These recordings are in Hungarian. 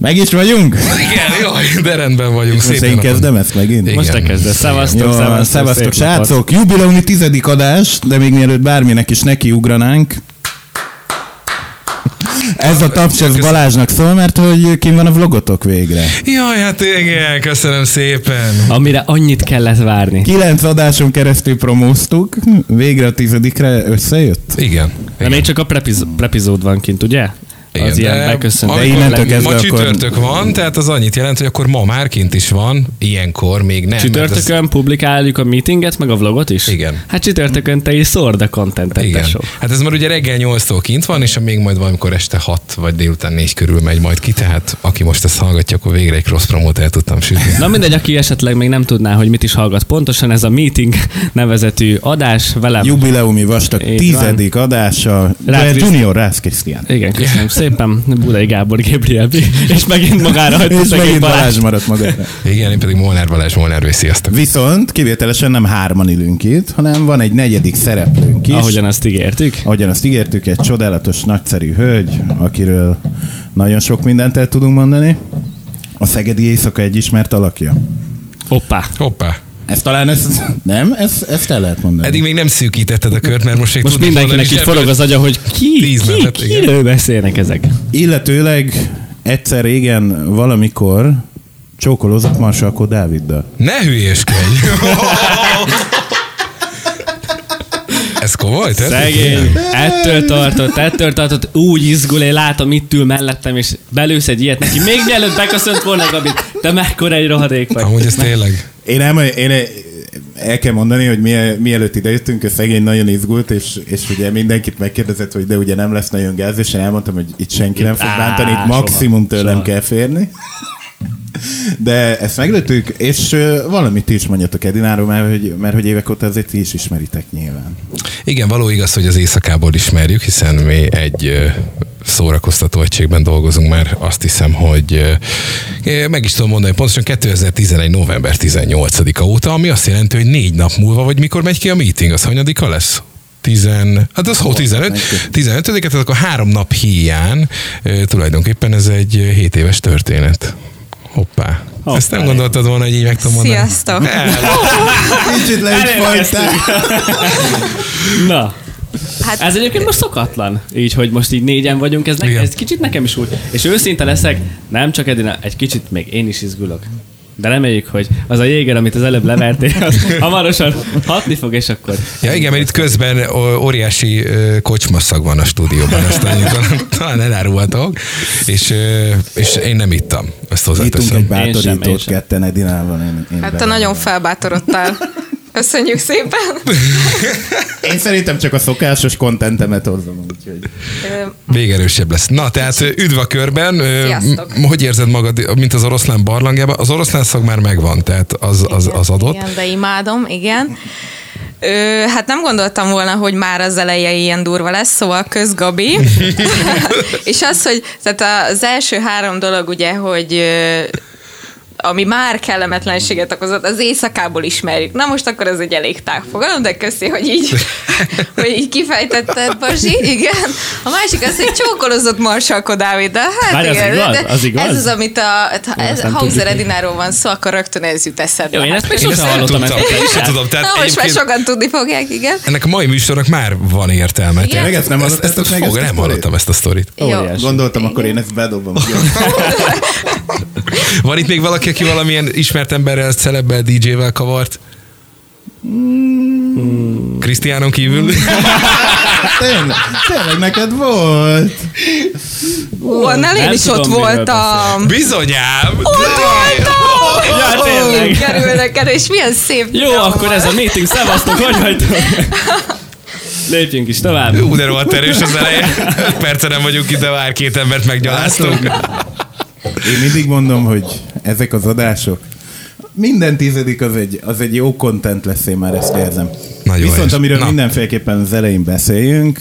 Meg is vagyunk? Igen, jó, de rendben vagyunk. Most Szépen én kezdem ezt megint? Igen. Most te kezded. Szevasztok, Jó, szevasztok, szevasztok srácok! Jubileumi tizedik adás, de még mielőtt bárminek is nekiugranánk. Ez a taps, ez Balázsnak szól, mert hogy kim van a vlogotok végre. Jaj, hát igen, köszönöm szépen. Amire annyit kellett várni. Kilenc adáson keresztül promóztuk, végre a tizedikre összejött. Igen. De még csak a prepiz- prepizód van kint, ugye? Az Igen, ilyen beköszöntő. De innentől kezdve ma akkor- csütörtök van, tehát az annyit jelent, hogy akkor ma már kint is van, ilyenkor még nem. Csütörtökön publikáljuk a meetinget, meg a vlogot is? Igen. Hát csütörtökön te is szórd a contentet, Igen. tesó. Hát ez már ugye reggel 8-tól kint van, és még majd valamikor este 6 vagy délután 4 körül megy majd ki, tehát aki most ezt hallgatja, akkor végre egy cross promót el tudtam sütni. Na mindegy, aki esetleg még nem tudná, hogy mit is hallgat pontosan, ez a meeting nevezetű adás velem. Jubileumi vastag tizedik adása. Rász Junior Rász Krisztián. Igen, köszönöm szépen. Budai Gábor Gabriel. És megint magára hagyta És megint Balázs. Balázs maradt magadra. Igen, én pedig Molnár Balázs, Molnár V. Sziasztok. Viszont kivételesen nem hárman ülünk itt, hanem van egy negyedik szereplőnk is. Ahogyan azt ígértük. Ahogyan azt ígértük, egy csodálatos, nagyszerű hölgy, akiről nagyon sok mindent el tudunk mondani. A Szegedi Éjszaka egy ismert alakja. Hoppá. Hoppá. Ez talán ez, nem? Ez, ezt el lehet mondani. Eddig még nem szűkítetted a kört, mert most még Most mindenkinek így forog az agya, hogy ki, Tíz ki, kiről beszélnek ezek. Illetőleg egyszer régen valamikor csókolózott Marsalkó Dáviddal. Ne hülyéskedj! Ez komoly? Szegény. Ettől tartott, ettől tartott, úgy izgul, én látom, itt ül mellettem, és belősz egy ilyet neki. Még mielőtt beköszönt volna, Gabi, te mekkora egy rohadék vagy. Amúgy ez tényleg. Én, el, én el kell mondani, hogy mie, mielőtt idejöttünk, a szegény nagyon izgult, és, és ugye mindenkit megkérdezett, hogy de ugye nem lesz nagyon gáz, és én elmondtam, hogy itt senki nem fog bántani, itt soha, maximum tőlem soha. kell férni. De ezt meglőttük, és valamit ti is mondjatok Edináról, mert hogy, mert hogy évek óta azért ti is ismeritek nyilván. Igen, való igaz, hogy az éjszakából ismerjük, hiszen mi egy szórakoztató egységben dolgozunk már, azt hiszem, hogy ö, meg is tudom mondani, pontosan 2011. november 18-a óta, ami azt jelenti, hogy négy nap múlva, vagy mikor megy ki a meeting, az hanyadika lesz? 10, hát az hó 15, 15 tehát akkor három nap híján ö, tulajdonképpen ez egy 7 éves történet. Hoppá. Hoppá. Ezt nem gondoltad volna, hogy így meg tudom mondani? Sziasztok! Kicsit le is. Na, Hát ez egyébként most szokatlan, így, hogy most így négyen vagyunk, ez, ne, Igen. ez kicsit nekem is úgy. És őszinte leszek, nem csak Edina, egy kicsit még én is izgulok. De reméljük, hogy az a jéger, amit az előbb levertél, az hamarosan hatni fog, és akkor... Ja igen, mert itt közben óriási kocsmaszag van a stúdióban, ezt annyit talán elárulhatok, és, és én nem ittam, ezt egy hozzáteszem. Én sem, én bátorítót sem. ketten Edinával. Én, én hát te nagyon felbátorodtál. Köszönjük szépen! Én szerintem csak a szokásos kontentemet hozom, úgyhogy... Ö, Végerősebb lesz. Na, tehát üdv a körben. Sziasztok. Hogy érzed magad, mint az oroszlán barlangjában? Az oroszlán szag már megvan, tehát az, az, az adott. Igen, de imádom, igen. Ö, hát nem gondoltam volna, hogy már az eleje ilyen durva lesz, szóval közgabi. És az, hogy tehát az első három dolog ugye, hogy ami már kellemetlenséget okozott, az éjszakából ismerjük. Na most akkor ez egy elég tág fogalom, de köszi, hogy így, hogy így kifejtetted, Bazsi. Igen. A másik az, hogy csókolozott Marsalko Dávid. De hát Várj, az igen, igaz? de Az igaz? Ez az, amit a, ha ez, azt nem Hauser. Edináról van szó, akkor rögtön ez jut eszedbe. Jó, én ezt még sosem nem hallottam ezt klinsát. tudom. Tehát Na most már sokan tudni fogják, igen. ennek a mai műsornak már van értelme. Igen? Tényleg ezt nem ezt, ezt, fog, ezt a nem hallottam ezt a sztorit. Jó. Gondoltam, akkor én ezt bedobom. Van itt még valaki, aki valamilyen ismert emberrel, celebbel, DJ-vel kavart? Krisztiánon kívül? Tényleg, tényleg neked volt. Ó, annál én is tudom, ott voltam. Bizonyám! Ja, tényleg. Kerülnek el, és milyen szép. Jó, akkor ez a meeting, szevasztok, hogy vagytok? Lépjünk is tovább. Ú, de rohadt erős az eleje. Öt perce nem vagyunk itt, de már két embert meggyaláztunk. Én mindig mondom, hogy ezek az adások, minden tizedik az egy, az egy jó content lesz, én már ezt érzem. Nagyon Viszont amiről Na. mindenféleképpen az elején beszéljünk,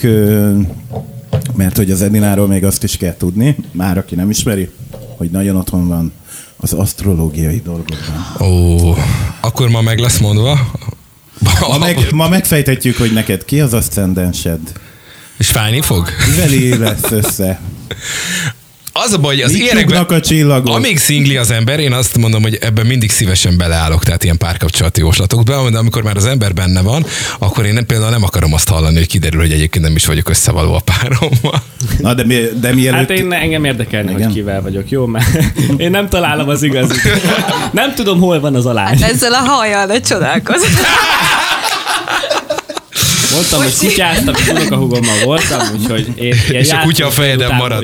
mert hogy az Edináról még azt is kell tudni, már aki nem ismeri, hogy nagyon otthon van az asztrológiai dolgokban. Ó, akkor ma meg lesz mondva. Ma, meg, ma megfejtetjük, hogy neked ki az aszcendensed, És fájni fog? veli lesz össze. az a baj, hogy az Mit rúgnak a csillagok? amíg szingli az ember, én azt mondom, hogy ebben mindig szívesen beleállok, tehát ilyen párkapcsolati jóslatokba, de amikor már az ember benne van, akkor én nem, például nem akarom azt hallani, hogy kiderül, hogy egyébként nem is vagyok összevaló a párommal. Na, de, mi, de mielőtt... Hát én engem érdekelne, Igen. hogy kivel vagyok, jó? Mert én nem találom az igazit. Nem tudom, hol van az a lány. Ezzel a hajjal ne csodálkozz. Mondtam, hogy kutyáztam, és unokahúgommal voltam, úgyhogy én ilyen És a kutya a fejeden maradt.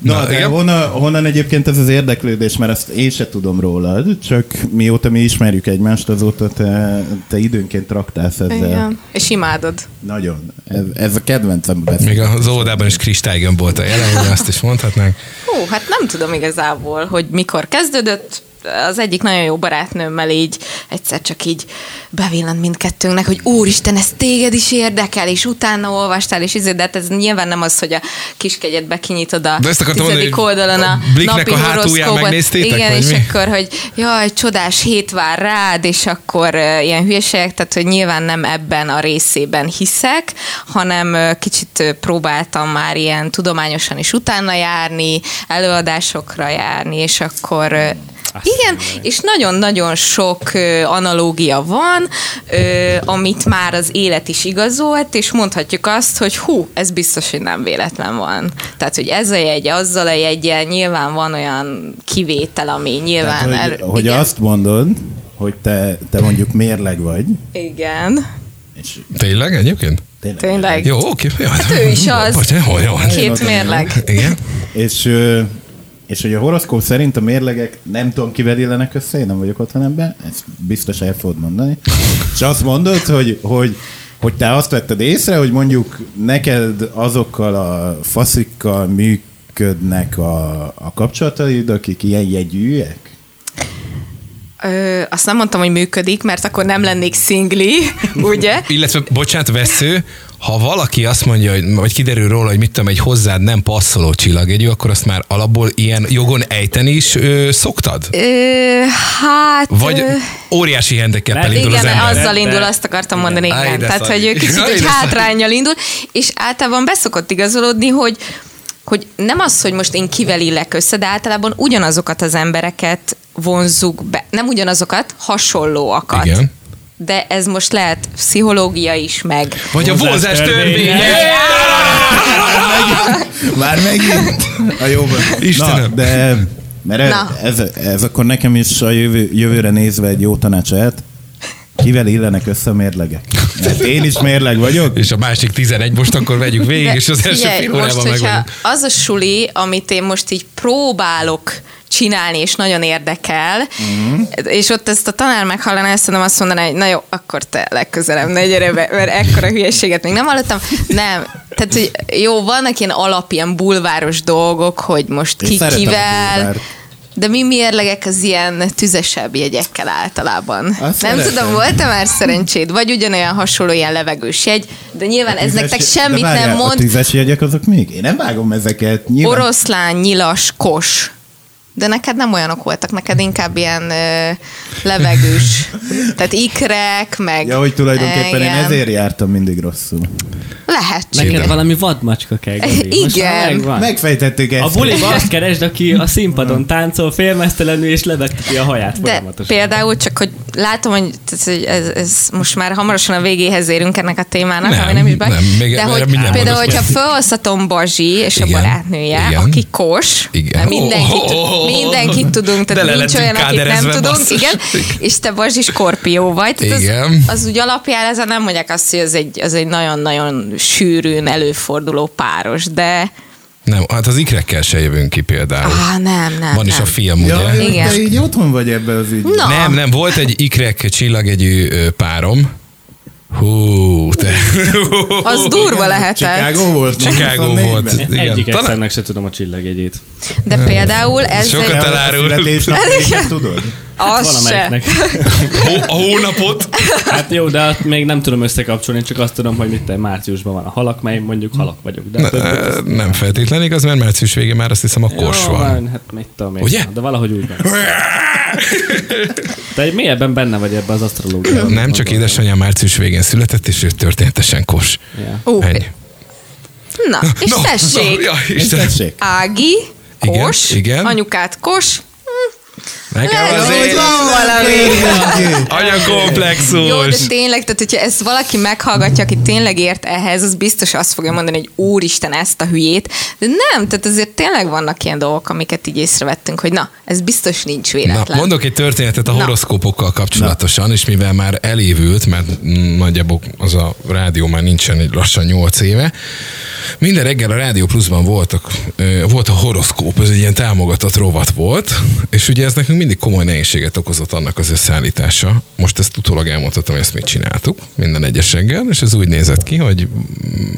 Na, Na, de igen. honnan, honnan egyébként ez az érdeklődés, mert ezt én se tudom rólad, csak mióta mi ismerjük egymást, azóta te, te időnként traktálsz ezzel. Igen. És imádod. Nagyon. Ez, ez a kedvencem. Még az óvodában is kristálygömb volt a jelen, azt is mondhatnánk. Hú, hát nem tudom igazából, hogy mikor kezdődött. Az egyik nagyon jó barátnőmmel így egyszer csak így bevillant mindkettőnknek, hogy úristen, ez téged is érdekel, és utána olvastál, és izé, de hát ez nyilván nem az, hogy a kiskegyedbe kinyitod a De ezt akartam mondani, tizedik hogy oldalon a, a napi a horoszkópot. Igen, és mi? akkor, hogy jaj, csodás hét vár rád, és akkor uh, ilyen hülyeségek, tehát hogy nyilván nem ebben a részében hiszek, hanem uh, kicsit uh, próbáltam már ilyen tudományosan is utána járni, előadásokra járni, és akkor uh, igen, és nagyon-nagyon sok analógia van, ö, amit már az élet is igazolt, és mondhatjuk azt, hogy hú, ez biztos, hogy nem véletlen van. Tehát, hogy ez a jegy, azzal a jegyel nyilván van olyan kivétel, ami nyilván... Tehát, hogy, er- hogy igen. azt mondod, hogy te, te mondjuk mérleg vagy, Igen, és Tényleg egyébként? tényleg, tényleg. Jó, oké. Jó, Hát ő is az. Bocsánat, jó, jó. Két mérleg. Igen. És, ö, és hogy a horoszkóp szerint a mérlegek nem tudom kivel illenek össze, én nem vagyok otthon ebben, ezt biztos el fogod mondani. És azt mondod, hogy, hogy, hogy te azt vetted észre, hogy mondjuk neked azokkal a faszikkal működnek a, a kapcsolataid, akik ilyen jegyűek? Ö, azt nem mondtam, hogy működik, mert akkor nem lennék szingli, ugye? Illetve, bocsánat, vesző, ha valaki azt mondja, hogy, vagy kiderül róla, hogy mit tudom, egy hozzád nem passzoló csillagegyű, akkor azt már alapból ilyen jogon ejteni is ö, szoktad? Ö, hát... Vagy óriási hendekkel Lehet, indul az igen, ember? azzal indul, azt akartam mondani, igen. de Tehát, hogy ő kicsit egy hátrányjal indul, és általában beszokott igazolódni, hogy hogy nem az, hogy most én kivel illek össze, de általában ugyanazokat az embereket vonzzuk be. Nem ugyanazokat, hasonlóakat. Igen. De ez most lehet pszichológia is, meg... Vagy a Vonzás törvénye. Már megint? A jóban. Istenem. Na, de mert Na. ez, ez akkor nekem is a jövő, jövőre nézve egy jó tanács lehet. Kivel illenek össze a mérlegek? Mert én is mérleg vagyok. És a másik 11 most akkor vegyük végig, De és az első figyelj, fél most, órában hogyha megvan. az a suli, amit én most így próbálok csinálni, és nagyon érdekel, Mhm. és ott ezt a tanár meghallaná, ezt mondom, azt mondaná, hogy na jó, akkor te legközelebb ne gyere be, mert ekkora hülyeséget még nem hallottam. Nem, tehát hogy jó, vannak ilyen alap, ilyen bulváros dolgok, hogy most ki a kivel, de mi mérlegek az ilyen tüzesebb jegyekkel általában. Azt nem szeretem. tudom, volt-e már szerencséd? Vagy ugyanolyan hasonló ilyen levegős jegy, de nyilván ez nektek Tüzes- semmit várjál, nem A mond. tüzes jegyek azok még? Én nem vágom ezeket. Nyilván Oroszlán, nyilas, kos. De neked nem olyanok voltak, neked inkább ilyen ö, levegős. Tehát ikrek, meg... Ja, hogy tulajdonképpen én Igen. ezért jártam mindig rosszul. Lehetséges. Neked valami vadmacska kell, már Igen. Megfejtettük ezt. A buliba azt keresd, aki a színpadon táncol, félmeztelenül és levegteti a haját De folyamatosan. például csak, hogy látom, hogy ez, ez, ez most már hamarosan a végéhez érünk ennek a témának, Nem, ami nem is baj. nem, még- de hogy mindjárt például, hogyha felhozhatom Bazsi és a Igen, barátnője, igen. aki kos, Igen. mert mindenkit, Oh, oh, oh, mindenkit tudunk, de tehát nincs olyan, akit nem tudunk, basszus. igen, és te Bazsi skorpió vagy, tehát Igen. Az, az úgy alapján ezen nem mondják azt, hogy ez egy, az egy nagyon-nagyon sűrűn előforduló páros, de Nem, hát az ikrekkel se jövünk ki például. ah, nem, nem. Van is nem. a film, ugye? Ja, Igen. te így otthon vagy ebbe az ügyben. Na. Nem, nem, volt egy ikrek csillagegyű párom. Hú, te. Az durva lehetett. Chicago volt? Chicago 24-ben? volt. Igen. Egyik Talán- egyszernek se tudom a csillagjegyét. De például ez Sokat egy... el- A elárul. születésnapjaikat tudod? Az se. Valamelyiknek. Hó, a hónapot. Hát jó, de azt még nem tudom összekapcsolni, csak azt tudom, hogy mit te márciusban van a halak, mely mondjuk halak vagyok. De Ö, azt- Nem feltétlen igaz, mert március végén már azt hiszem a kors Jó, van. Hát mit tudom én. Ugye? De valahogy úgy van. Te mélyebben benne vagy ebbe az asztrológiában. Nem csak édesanyám március végén született, és ő történetesen kos. Ú, Ennyi. Na, és Na, tessék, na, ja, És tessék. Ági, Igen, Kos, igen. anyukát Kos, Nekem Lehet, azért van valami. Jó, de tényleg, tehát hogyha ezt valaki meghallgatja, aki tényleg ért ehhez, az biztos azt fogja mondani, hogy úristen, ezt a hülyét. De nem, tehát azért tényleg vannak ilyen dolgok, amiket így észrevettünk, hogy na, ez biztos nincs Na, véletlen. mondok egy történetet a Na. horoszkópokkal kapcsolatosan, és mivel már elévült, mert mm, nagyjából az a rádió már nincsen egy lassan 8 éve, minden reggel a Rádió Pluszban voltak, volt a horoszkóp, ez egy ilyen támogatott rovat volt, és ugye ez nekünk mindig komoly nehézséget okozott annak az összeállítása. Most ezt utólag elmondhatom, hogy ezt mit csináltuk minden egyes reggel, és ez úgy nézett ki, hogy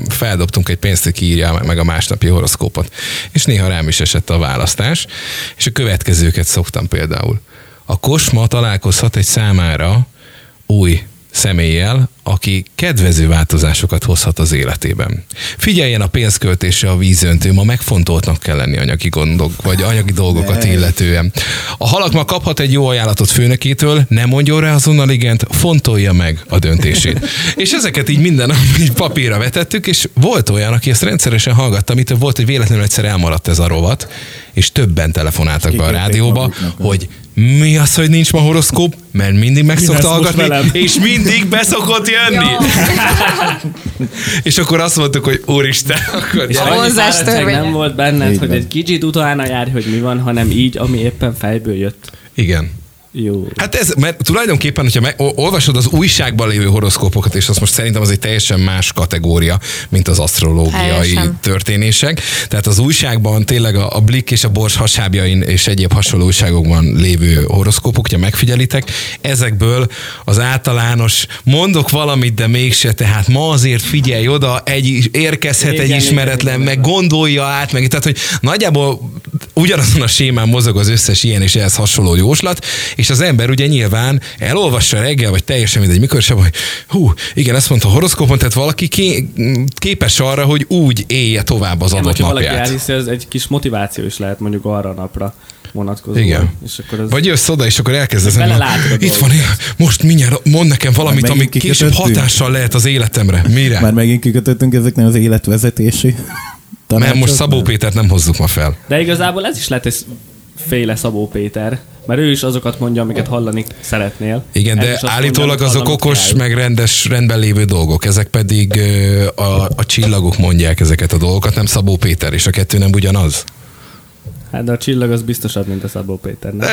feldobtunk egy pénzt, hogy kiírja meg a másnapi horoszkópot. És néha rám is esett a választás, és a következőket szoktam például. A kosma találkozhat egy számára új személlyel, aki kedvező változásokat hozhat az életében. Figyeljen a pénzköltésre a vízöntő, ma megfontoltnak kell lenni anyagi gondok, vagy anyagi dolgokat illetően. A halak ma kaphat egy jó ajánlatot főnökétől, ne mondjon rá azonnal igent, fontolja meg a döntését. és ezeket így minden nap így papírra vetettük, és volt olyan, aki ezt rendszeresen hallgatta, amit volt, hogy véletlenül egyszer elmaradt ez a rovat, és többen telefonáltak be a rádióba, hogy mi az, hogy nincs ma horoszkóp, mert mindig meg Mi szokta hallgatni, és mindig beszokott jönni. és akkor azt mondtuk, hogy úristen, akkor És nem volt benned, Így hogy van. egy kicsit utána járj, hogy mi van, hanem így, ami éppen fejből jött. Igen. Jó. Hát ez, mert tulajdonképpen, hogyha meg, olvasod az újságban lévő horoszkópokat, és azt most szerintem az egy teljesen más kategória, mint az asztrológiai Teljesen. történések. Tehát az újságban tényleg a, a Blik és a Bors hasábjain és egyéb hasonló újságokban lévő horoszkópok, hogyha megfigyelitek, ezekből az általános mondok valamit, de mégse, tehát ma azért figyelj oda, egy is- érkezhet Igen, egy igen, ismeretlen, igen, meg gondolja át, meg tehát, hogy nagyjából ugyanazon a sémán mozog az összes ilyen és ehhez hasonló jóslat, és az ember ugye nyilván elolvassa reggel, vagy teljesen mindegy, mikor sem, hogy hú, igen, ezt mondta a horoszkópon, tehát valaki ké, képes arra, hogy úgy élje tovább az Nem, adott hogyha valaki napját. elhiszi, ez egy kis motiváció is lehet mondjuk arra a napra vonatkozóan. Igen. És akkor az... Vagy jössz oda, és akkor elkezdesz. Itt dolgot. van, most mindjárt mond nekem valamit, ami később hatással lehet az életemre. Mire? Már megint kikötöttünk ezeknek az életvezetési Mert tanácsoknak? most Szabó Pétert nem hozzuk ma fel. De igazából ez is lehet egy féle Szabó Péter, mert ő is azokat mondja, amiket hallani szeretnél. Igen, Ez de állítólag mondja, azok okos, meg rendes, rendben lévő dolgok. Ezek pedig a, a csillagok mondják ezeket a dolgokat, nem Szabó Péter, és a kettő nem ugyanaz. Hát de a csillag az biztosabb, mint a Szabó Péter. Nem?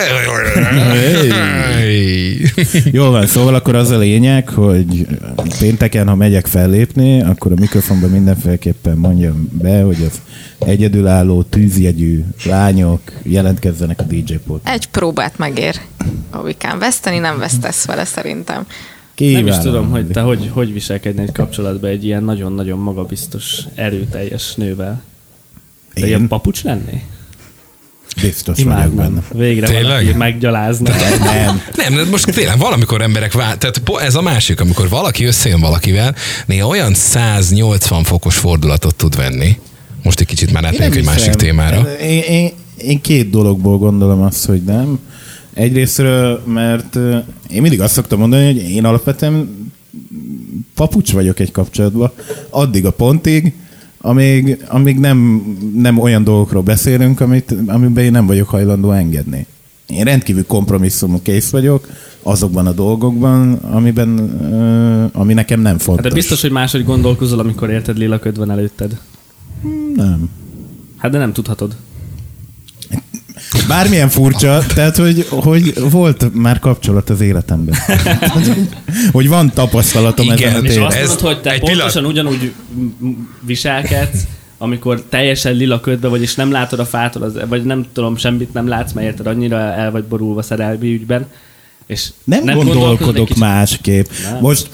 Hey. Jól van, szóval akkor az a lényeg, hogy pénteken, ha megyek fellépni, akkor a mikrofonban mindenféleképpen mondjam be, hogy az egyedülálló tűzjegyű lányok jelentkezzenek a DJ pult. Egy próbát megér. Ovikán veszteni nem vesztesz vele szerintem. Nem is tudom, hogy te hogy, hogy viselkedni egy kapcsolatban egy ilyen nagyon-nagyon magabiztos, erőteljes nővel. Te Én? ilyen papucs lenné? Biztos vagyok benne. Végre Tényleg? valaki meggyalázna. Nem. Nem, de most tényleg valamikor emberek vál, tehát ez a másik, amikor valaki összejön valakivel, néha olyan 180 fokos fordulatot tud venni. Most egy kicsit már átmegyünk nem egy másik témára. Én, én, én két dologból gondolom azt, hogy nem. Egyrésztről, mert én mindig azt szoktam mondani, hogy én alapvetően papucs vagyok egy kapcsolatban, addig a pontig, amíg, amíg nem, nem olyan dolgokról beszélünk, amit, amiben én nem vagyok hajlandó engedni. Én rendkívül kompromisszumú kész vagyok azokban a dolgokban, amiben, ami nekem nem fontos. Hát de biztos, hogy máshogy gondolkozol, amikor érted Lila köd van előtted. Nem. Hát de nem tudhatod. Bármilyen furcsa, tehát hogy, hogy volt már kapcsolat az életemben. hogy van tapasztalatom Igen, ezen a és És téren. azt Ez mondod, hogy te egy pontosan ugyanúgy m- m- viselkedsz, amikor teljesen lila ködbe vagy, és nem látod a fától, az, vagy nem tudom, semmit nem látsz, mert érted, annyira el vagy borulva szerelmi ügyben, és Nem, nem gondolkodok kicsit? másképp. Nem. Most,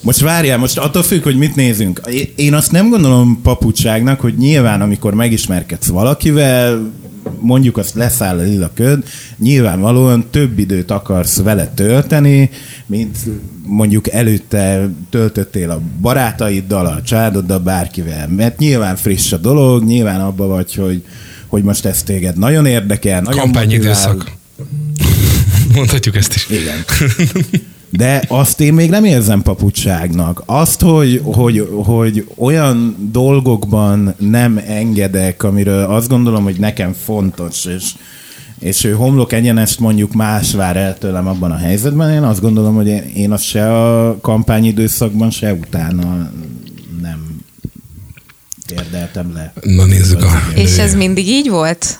most várjál, most attól függ, hogy mit nézünk. Én- Én azt nem gondolom papucságnak, hogy nyilván amikor megismerkedsz valakivel, mondjuk azt leszáll a lila köd, nyilvánvalóan több időt akarsz vele tölteni, mint mondjuk előtte töltöttél a barátaiddal, a családoddal, bárkivel. Mert nyilván friss a dolog, nyilván abba vagy, hogy, hogy most ez téged nagyon érdekel, nagyon. Kampányidőszak. Mondhatjuk ezt is. Igen. De azt én még nem érzem papucságnak. Azt, hogy, hogy, hogy olyan dolgokban nem engedek, amiről azt gondolom, hogy nekem fontos, és, és ő homlok egyenest mondjuk más vár el tőlem abban a helyzetben, én azt gondolom, hogy én, én azt se a kampányidőszakban, se utána nem érdeltem le. Na nézzük a... És ez mindig így volt?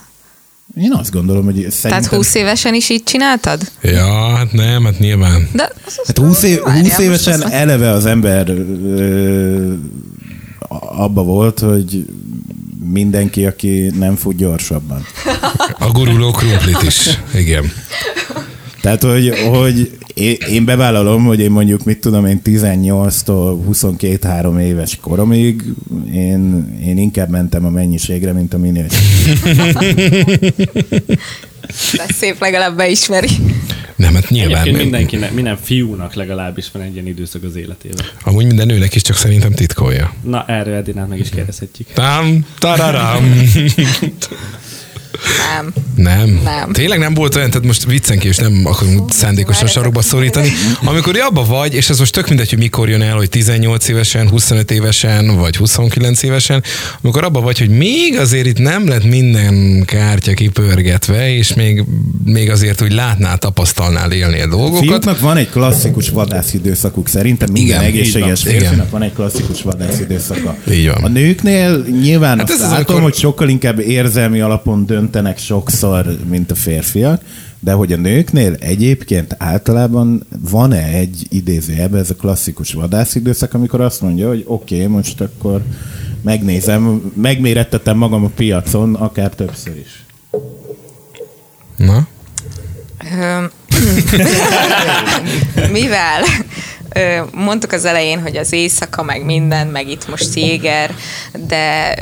Én azt gondolom, hogy szerintem... Tehát 20 évesen is így csináltad? Ja, hát nem, hát nyilván. De Hát 20, év, Várjál, 20 most évesen azt- eleve az ember ö, abba volt, hogy mindenki, aki nem fut gyorsabban. A guruló krumplit is. Igen. Tehát, hogy, hogy én- én bevállalom, hogy én mondjuk, mit tudom én, 18-tól 22-3 éves koromig én, én inkább mentem a mennyiségre, mint a minőség. De szép legalább beismeri. Nem, hát nyilván. Egyébként mindenkinek, minden fiúnak legalábbis van egy ilyen időszak az életében. Amúgy minden nőnek is csak szerintem titkolja. Na, erről Edinát meg is kérdezhetjük. Tam, tararam. Nem. Nem. Nem. Tényleg nem volt olyan, tehát most viccen és nem akarunk szándékosan sarokba szorítani. Amikor abba vagy, és ez most tök mindegy, hogy mikor jön el, hogy 18 évesen, 25 évesen, vagy 29 évesen, amikor abba vagy, hogy még azért itt nem lett minden kártya kipörgetve, és még, még azért úgy látnál, tapasztalnál, élnél dolgokat. Fiúknak van egy klasszikus vadászidőszakuk, szerintem minden Igen, egészséges férfinak van egy klasszikus vadászidőszaka. Így van. A nőknél nyilván Hát ez azt az, látom, amikor- hogy sokkal inkább érzelmi alapon döntenek sokszor, mint a férfiak, de hogy a nőknél egyébként általában van-e egy idézőjelben ez a klasszikus vadászidőszak, amikor azt mondja, hogy oké, okay, most akkor megnézem, megmérettetem magam a piacon, akár többször is. Na? Mivel mondtuk az elején, hogy az éjszaka, meg minden, meg itt most Jéger, de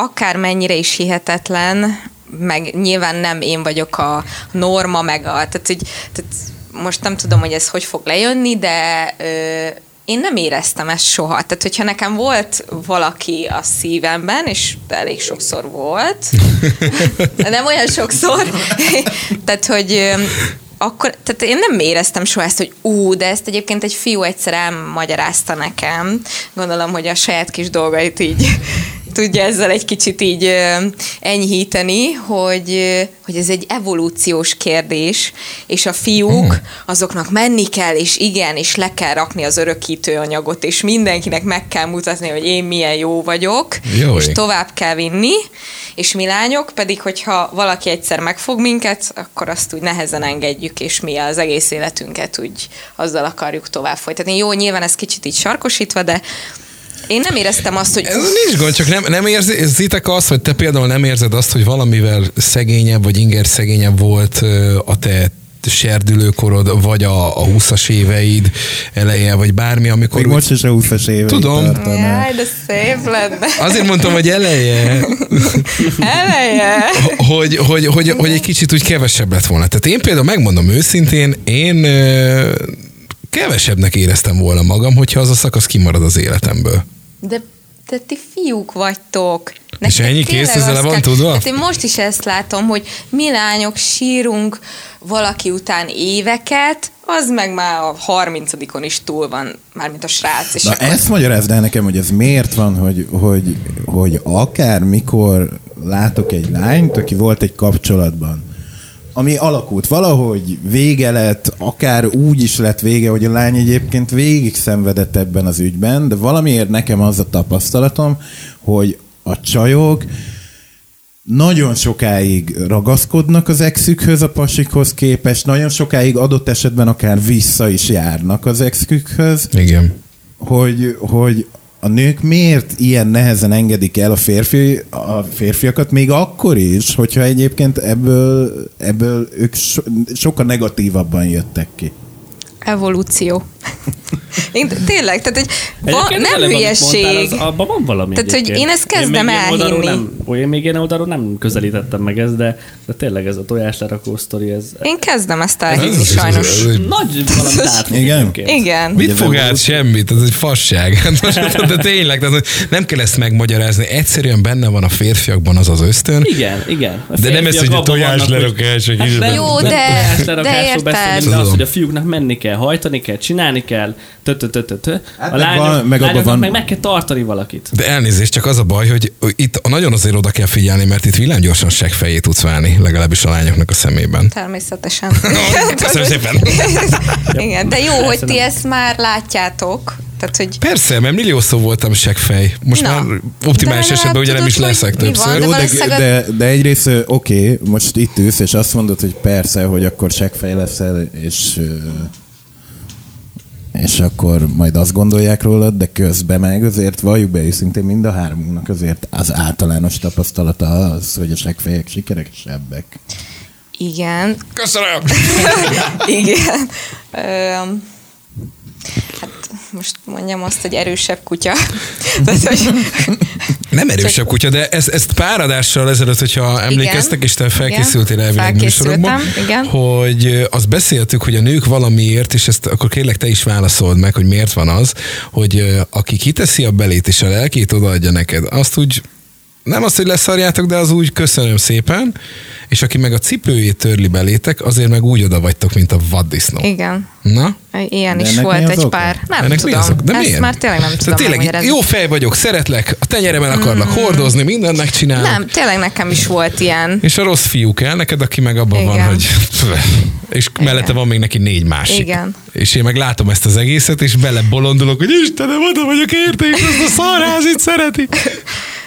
ö, akár mennyire is hihetetlen, meg nyilván nem én vagyok a norma, meg a, tehát, hogy, tehát most nem tudom, hogy ez hogy fog lejönni, de ö, én nem éreztem ezt soha. Tehát, hogyha nekem volt valaki a szívemben, és elég sokszor volt, de nem olyan sokszor, tehát, hogy akkor, tehát én nem éreztem soha ezt, hogy ú, de ezt egyébként egy fiú egyszer elmagyarázta nekem. Gondolom, hogy a saját kis dolgait így tudja ezzel egy kicsit így enyhíteni, hogy, hogy ez egy evolúciós kérdés, és a fiúk azoknak menni kell, és igen, és le kell rakni az örökítő anyagot, és mindenkinek meg kell mutatni, hogy én milyen jó vagyok, Jó és tovább kell vinni, és mi lányok pedig, hogyha valaki egyszer megfog minket, akkor azt úgy nehezen engedjük, és mi az egész életünket úgy azzal akarjuk tovább folytatni. Jó, nyilván ez kicsit így sarkosítva, de én nem éreztem azt, hogy Ez nincs gond, csak nem, nem érzitek azt, vagy te például nem érzed azt, hogy valamivel szegényebb, vagy inger szegényebb volt a te serdülőkorod, vagy a, a 20-as éveid eleje, vagy bármi, amikor Még úgy- most is a 20-as éve. Tudom. Jaj, de szép lenne. Azért mondtam, hogy eleje, Eleje. hogy, hogy, hogy, hogy egy kicsit úgy kevesebb lett volna. Tehát én például megmondom őszintén, én kevesebbnek éreztem volna magam, hogyha az a szakasz kimarad az életemből. De, de ti fiúk vagytok. És ennyi? Kész, ezzel le van tudva? Hát én most is ezt látom, hogy mi lányok sírunk valaki után éveket, az meg már a 30 is túl van, mármint a srác. És Na akkor ezt magyarázd el nekem, hogy ez miért van, hogy, hogy, hogy akár mikor látok egy lányt, aki volt egy kapcsolatban, ami alakult valahogy, vége lett, akár úgy is lett vége, hogy a lány egyébként végig szenvedett ebben az ügyben, de valamiért nekem az a tapasztalatom, hogy a csajok nagyon sokáig ragaszkodnak az exükhöz, a pasikhoz képest, nagyon sokáig adott esetben akár vissza is járnak az exükhöz, Igen. hogy, hogy a nők miért ilyen nehezen engedik el a, férfi, a férfiakat, még akkor is, hogyha egyébként ebből, ebből ők so, sokkal negatívabban jöttek ki. evolúció. Én tényleg, tehát hogy van, Egyébként nem hülyeség. Mondtál, az, abban van valami Tehát, hogy én ezt kezdem oldalról elhinni. Nem, én még ilyen oldalról nem közelítettem meg ezt, de, de tényleg ez a tojáslerakó sztori, ez Én kezdem ezt Ez- elhinni, ez- sajnos. ez egy- nagy valami Igen? Igen. Mit fog nem át semmit? Ez egy fasság. Hát de tényleg, tehát, nem kell ezt megmagyarázni. Egyszerűen benne van a férfiakban az az ösztön. Igen, igen. De nem ez, hogy a abban tojás vannak, hogy- lerakások Hát Jó, de- de érted. de az, hogy a fiúknak menni kell, hajtani kell, csinálni kell, tö tö tö tö tö. Hát A meg lányok, van- meg abban van- meg meg kell tartani valakit. De elnézést, csak az a baj, hogy itt nagyon azért oda kell figyelni, mert itt villámgyorsan seggfejé tudsz válni, legalábbis a lányoknak a szemében. Természetesen. Köszönöm szépen. Igen, de jó, hogy ti ezt már látjátok. Tehát, hogy Persze, mert milliószor voltam seggfej. Most Na. már optimális esetben ugye nem is leszek mi van? többször. de Jó, de, valószínűleg- de, de egyrészt oké, most itt ülsz, és azt mondod, hogy persze, hogy akkor seggfej leszel, és és akkor majd azt gondolják rólad, de közben meg azért valljuk be őszintén mind a hármunknak azért az általános tapasztalata az, hogy a seggfejek sikeresebbek. igen, Köszönöm! igen. Öm, hát most mondjam azt, hogy erősebb kutya. Tehát, hogy Nem erősebb kutya, de ez, ezt pár adással ezelőtt, hogyha emlékeztek, és te felkészültél Igen. elvileg műsorokban, igen. hogy azt beszéltük, hogy a nők valamiért, és ezt akkor kérlek te is válaszold meg, hogy miért van az, hogy aki kiteszi a belét és a lelkét odaadja neked, azt úgy nem azt, hogy leszarjátok, de az úgy köszönöm szépen, és aki meg a cipőjét törli belétek, azért meg úgy oda vagytok, mint a vaddisznó. igen, Na? ilyen De is mi volt egy oka? pár. Nem Ennek mi tudom. az ok? De Ezt miért? már tényleg nem Szóval tudom tényleg megmagyarázni. jó fej vagyok, szeretlek, a tenyeremen akarlak hordozni, mindent megcsinálok. Nem, tényleg nekem is volt ilyen. És a rossz fiú kell neked, aki meg abban van, Igen. hogy... És mellette van még neki négy másik. Igen. És én meg látom ezt az egészet, és bele bolondulok, hogy Istenem, oda vagyok érték, ezt a szarházit szereti.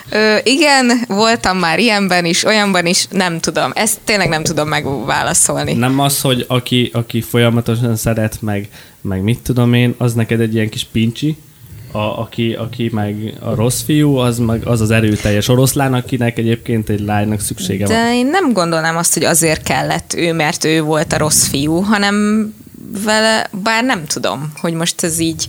Ö, igen, voltam már ilyenben is, olyanban is, nem tudom. Ezt tényleg nem tudom megválaszolni. Nem az, hogy aki, aki folyamatosan szeret, meg, meg mit tudom én, az neked egy ilyen kis pincsi, a, aki, aki meg a rossz fiú, az meg az az erőteljes oroszlán, akinek egyébként egy lánynak szüksége van. De én nem gondolnám azt, hogy azért kellett ő, mert ő volt a rossz fiú, hanem vele, bár nem tudom, hogy most ez így,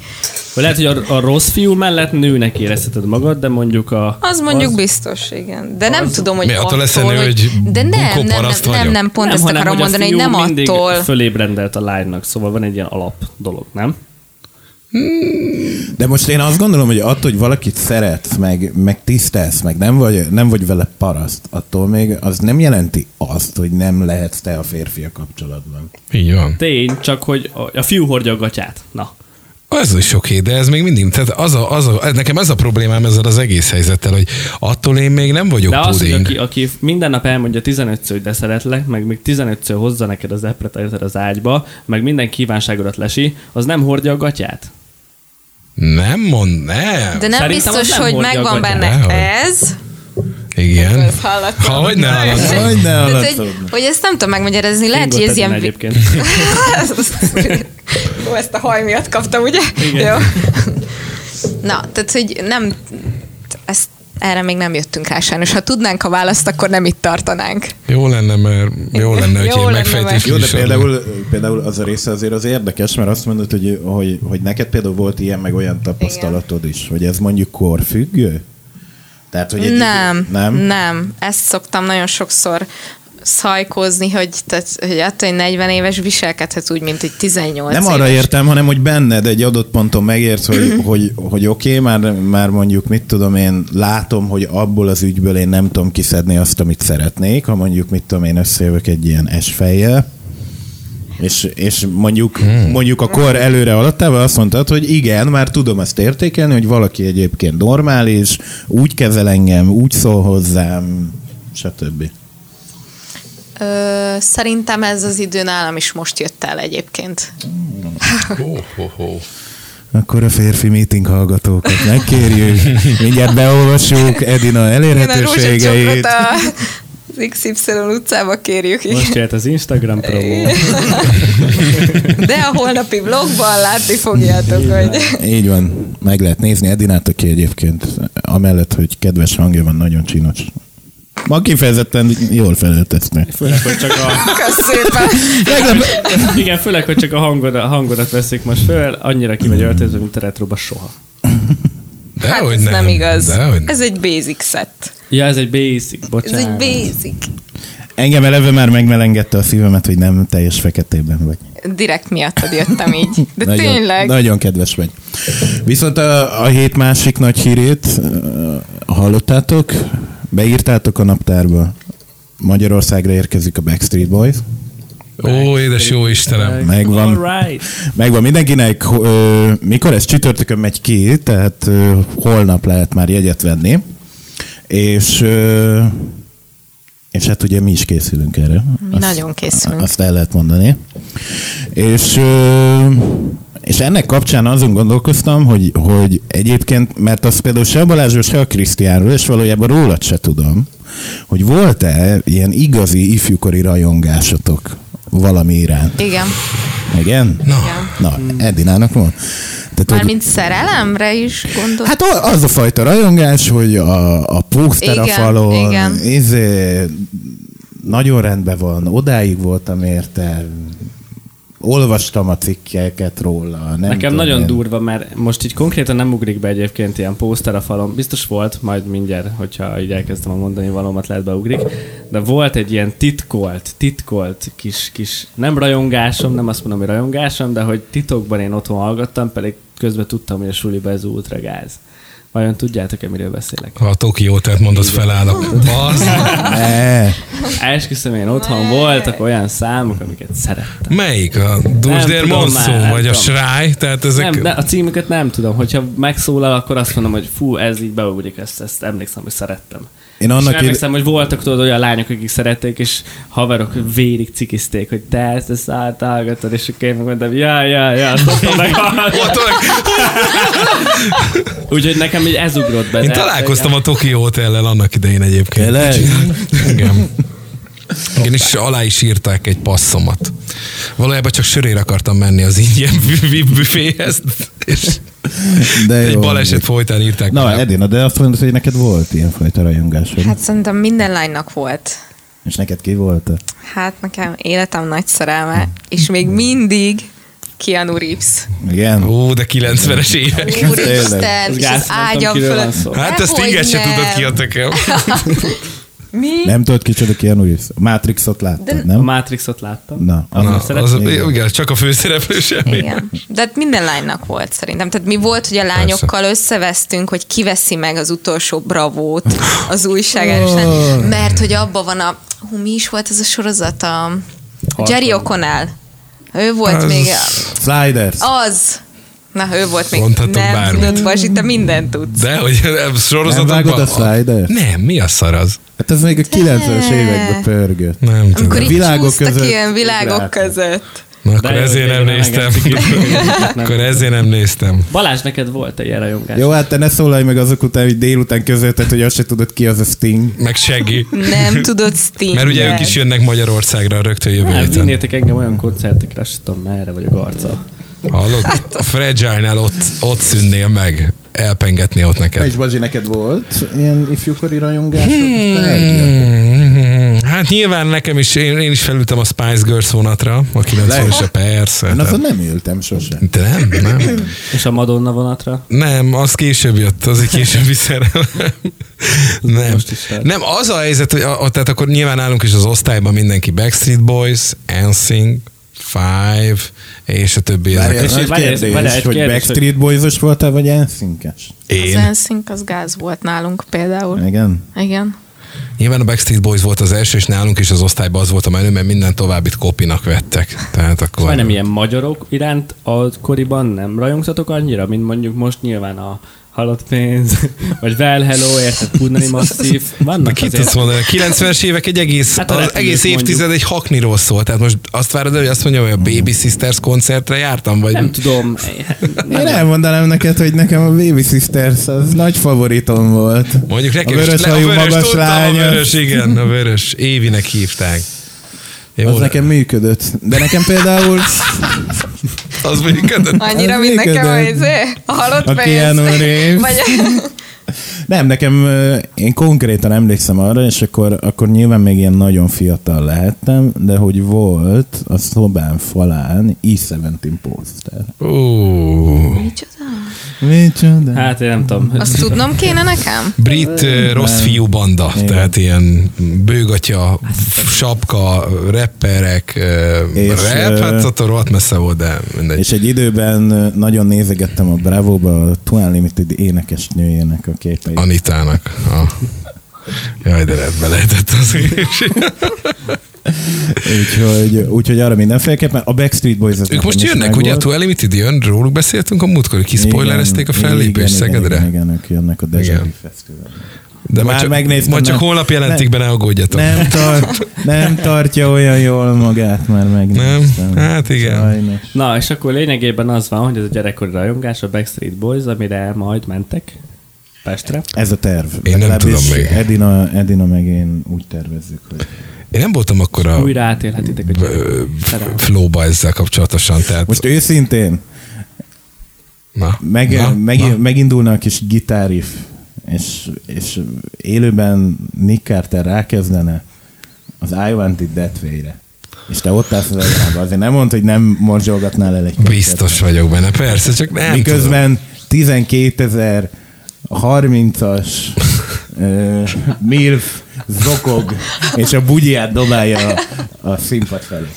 lehet, hogy a, a rossz fiú mellett nőnek érezheted magad, de mondjuk a... az mondjuk az, biztos, igen. De nem az- tudom, hogy Mi, attól leszel nő, hogy, hogy de nem, nem, nem, nem, nem, pont nem, ezt hanem, akarom hogy mondani, hogy nem attól, fölébrendelt a lánynak, szóval van egy ilyen alap dolog, nem? De most én azt gondolom, hogy attól, hogy valakit szeretsz, meg, meg tisztelsz, meg nem vagy, nem vagy vele paraszt, attól még az nem jelenti azt, hogy nem lehetsz te a férfi a kapcsolatban. Így van. Tény, csak hogy a, fiú hordja a gatyát. Na. Az is oké, de ez még mindig, tehát az a, az a, nekem ez a problémám ezzel az egész helyzettel, hogy attól én még nem vagyok De az, hogy puding. aki, aki minden nap elmondja 15-ször, hogy de szeretlek, meg még 15-ször hozza neked az appetizer az ágyba, meg minden kívánságodat lesi, az nem hordja a gatyát. Nem mond, nem. de nem Szerintem biztos, nem hogy megvan benne Dehogy. ez, Igen. Ha, hogy ne hallattam. Hogy ne hallatszódna. hogy, hogy ezt nem tudom megmagyarázni, lehet, hogy Fingot ez ilyen... egyébként. Jó, ezt a haj miatt kaptam, ugye? Igen. Jó. Na, tehát, hogy nem... Ezt, erre még nem jöttünk rá sajnos. Ha tudnánk a választ, akkor nem itt tartanánk. Jó lenne, mert jó lenne, hogy Jó megfejtés Jó, de például, például az a része azért az érdekes, mert azt mondod, hogy, hogy, hogy neked például volt ilyen meg olyan tapasztalatod is, hogy ez mondjuk korfüggő? Tehát, hogy egy Nem, nem? nem. Ezt szoktam nagyon sokszor szajkozni, hogy, tehát, hogy attól, hogy 40 éves viselkedhet úgy, mint egy 18 Nem éves. arra értem, hanem hogy benned egy adott ponton megérsz, hogy, hogy, hogy oké, okay, már, már mondjuk, mit tudom én, látom, hogy abból az ügyből én nem tudom kiszedni azt, amit szeretnék, ha mondjuk, mit tudom én, összejövök egy ilyen esfejjel, és, és mondjuk, hmm. mondjuk a kor előre alattával azt mondtad, hogy igen, már tudom ezt értékelni, hogy valaki egyébként normális, úgy kezel engem, úgy szól hozzám, stb. Ö, szerintem ez az idő nálam is most jött el egyébként. Ho, ho, ho. Akkor a férfi meeting hallgatókat megkérjük, mindjárt beolvassuk Edina elérhetőségeit. a az XY utcába kérjük. igen. Most jött az Instagram promó. De a holnapi vlogban látni fogjátok, hogy... Így van, meg lehet nézni Edinát, aki egyébként amellett, hogy kedves hangja van, nagyon csinos. Ma kifejezetten jól felöltözte. Főleg, hogy csak a, Kösz szépen. igen, főleg, hogy csak a, hangod, a hangodat veszik most föl, annyira ki vagy öltözve, mint a retroba soha. Hát Dehogy ez nem igaz. Dehogy nem. Ez egy basic set. Ja, ez egy basic, Ez bocsánat. egy basic. Engem eleve már megmelengedte a szívemet, hogy nem teljes feketében vagy. Direkt miattad jöttem így. De nagyon, tényleg. Nagyon kedves vagy. Viszont a, a hét másik nagy hírét hallottátok? Beírtátok a naptárba. Magyarországra érkezik a Backstreet Boys. Ó, édes jó Istenem. Megvan. Megvan mindenkinek, ö, mikor ez csütörtökön megy ki, tehát ö, holnap lehet már jegyet venni. És, ö, és hát ugye mi is készülünk erre. Mi nagyon készülünk. Azt el lehet mondani. És, ö, és ennek kapcsán azon gondolkoztam, hogy, hogy egyébként, mert az például se a Balázsról, se a Krisztiánról, és valójában rólad se tudom, hogy volt-e ilyen igazi ifjúkori rajongásotok valami iránt. Igen. Igen? Na. Na, Edinának van. Tehát, hogy, Mármint szerelemre is gondol. hát az a fajta rajongás, hogy a, a póster a Igen, falon, igen. izé, nagyon rendben van, odáig voltam érte, olvastam a cikkeket róla. Nem Nekem tudom nagyon én. durva, mert most így konkrétan nem ugrik be egyébként ilyen póster a falon. Biztos volt, majd mindjárt, hogyha így elkezdem a mondani valómat, lehet beugrik. De volt egy ilyen titkolt, titkolt kis, kis, nem rajongásom, nem azt mondom, hogy rajongásom, de hogy titokban én otthon hallgattam, pedig közben tudtam, hogy a suliba ez ultragáz. Vajon tudjátok-e, miről beszélek? Ha a Tokió, tehát mondod, felállok. Az. Ne, Esküszöm, én otthon voltak olyan számok, amiket szerettem. Melyik? A tudom Monszó, vagy a. Sráj? Tehát ezek... Nem, de a címüket nem tudom. Hogyha megszólal, akkor azt mondom, hogy fú, ez így beugrik, ezt, ezt emlékszem, hogy szerettem. Én És annak id- emlékszem, hogy voltak tudod olyan lányok, akik szerették, és haverok vérig cikizték, hogy te ezt, ezt áthallgatod, és akkor én megmondtam, ja, ja, ja, meg. Úgyhogy nekem így ez ugrott be. Én találkoztam a Tokyo Hotellel annak idején egyébként. Tényleg? Igen. Igen, és alá is írták egy passzomat. Valójában csak sörére akartam menni az ingyen büféhez, és de egy jó. baleset folytán írták. Na, alá. Edina, de azt mondod, hogy neked volt ilyenfajta rajongásod. Hát szerintem minden lánynak volt. És neked ki volt? Hát nekem életem nagy szerelme, és még mindig Keanu Reeves. Igen? Ó, de 90-es évek. Úristen, és az ágyam fölött. Hát ezt Inget se tudod ki a tököm. Mi? Nem tudod kicsoda Keanu Reeves? Matrixot láttad, De- A nem? Matrixot láttam. Na, Az Na, az, szeretem. igen, csak a főszereplő semmi. Igen. De hát minden lánynak volt szerintem. Tehát mi volt, hogy a lányokkal összevesztünk, hogy kiveszi meg az utolsó bravót az újságásnál, mert hogy abban van a... Hú, mi is volt ez a sorozat? A Jerry O'Connell. Ő volt Az- még... Sliders. Az! Na, ő volt még... Mondhatok nem bármit. tudod, te mindent tudsz. De, hogy nem Nem sorozatokban... vágod a Sliders? Nem, mi a szar az? Hát ez még a 90-es években pörgött. Nem Amikor tudom. így Világok között. ilyen világok között. Na, akkor De ezért nem néztem. Akkor ezért nem néztem. Balázs, neked volt egy ilyen rajongás? Jó, hát te ne szólalj meg azok után, hogy délután közölted, hogy azt se tudod ki az a Sting. Meg seggi. Nem tudod Sting. Mert ugye ők is jönnek Magyarországra rögtön jövő Nem, héten. vinnétek engem olyan koncertekre, azt tudom, merre vagyok arca. Hallod? A Fragile-nál ott, ott szűnnél meg. Elpengetné ott neked. És Bazsi, neked volt ilyen ifjúkori rajongásod? Hmm. Hát nyilván nekem is, én, én is felültem a Spice Girls vonatra, a 90 es persze. Én azon nem ültem sosem. De nem, nem. És a Madonna vonatra? Nem, az később jött, az egy későbbi szerelem. Nem. Most is lehet. nem, az a helyzet, hogy a, a, tehát akkor nyilván nálunk is az osztályban mindenki Backstreet Boys, NSYNC, Five, és a többi. Várjál, ezek. És várjál, kérdés, egy hogy kérdés, Backstreet Boys-os voltál, vagy Ensinkes? Az Én. Enszink az gáz volt nálunk például. Igen? Igen. Nyilván a Backstreet Boys volt az első, és nálunk is az osztályban az volt a menő, mert minden továbbit kopinak vettek. Tehát akkor... Majdnem ilyen magyarok iránt akkoriban nem rajongtatok annyira, mint mondjuk most nyilván a halott pénz, vagy Well Hello, érted, Pudnani Masszív. De Vannak ki azért. tudsz mondani, a 90-es évek egy egész, Hát a az egész évtized mondjuk. egy hakniról szól. Tehát most azt várod, hogy azt mondja, hogy a Baby Sisters koncertre jártam, vagy Nem tudom. Én elmondanám neked, hogy nekem a Baby Sisters az nagy favoritom volt. Mondjuk A nekem is- vörös le- hajú a vörös, magas tudtam, lány. A vörös, igen, a vörös. Évinek hívták. Jó, Az nekem működött. De nekem például az működött. Annyira, mint nekem a izé, a halott A. Keanu. Vagy Nem, nekem, én konkrétan emlékszem arra, és akkor, akkor nyilván még ilyen nagyon fiatal lehettem, de hogy volt a szobám falán E17 poszter. Ó, Micsoda? Micsoda? Hát én nem tudom. Azt tudnom kéne nekem? brit ö, rossz fiú banda, Igen. tehát ilyen bőgatya, sapka, rapperek, ö, És, rap, hát attól rohadt messze volt, de mindegy. És egy időben nagyon nézegettem a Bravo-ba a Two Unlimited énekesnőjének a képeit. Anitának. A... Jaj, de ebbe lehetett az is. Úgyhogy, úgyhogy arra mindenféleképpen. A Backstreet Boys az Ők most jönnek, ugye? A Two Limited jön, róluk beszéltünk a múltkor, hogy kispoilerezték a Igen, fellépést igen, Szegedre. Igen, igen, ők jönnek a Deja. De Már már csak, megnéztem, majd csak nem- holnap jelentik be, ne aggódjatok. Nem, tart, nem tartja olyan jól magát, már megnéztem. Nem? Hát igen. Sajnos. Na, és akkor lényegében az van, hogy ez a gyerekkori rajongás, a Backstreet Boys, amire majd mentek Pestre. Ez a terv. Én nem Legalábbis tudom még. Edina, Edina meg én úgy tervezzük, hogy Én nem voltam akkor a Újra átélhetitek a ö, gyerekkori szerelmet. flowba ezzel kapcsolatosan, tehát most őszintén na, meg, na, meg, na. megindulna a kis gitárif, és, és élőben Nick Carter rákezdene az I Want It That Way-re. És te ott állsz az asztalban, azért nem mondd, hogy nem morzsolgatnál el egy Biztos vagyok benne, persze, csak nem tudom. Miközben 12 ezer 30-as uh, MILF zokog, és a bugyját dobálja a, a színpad felé.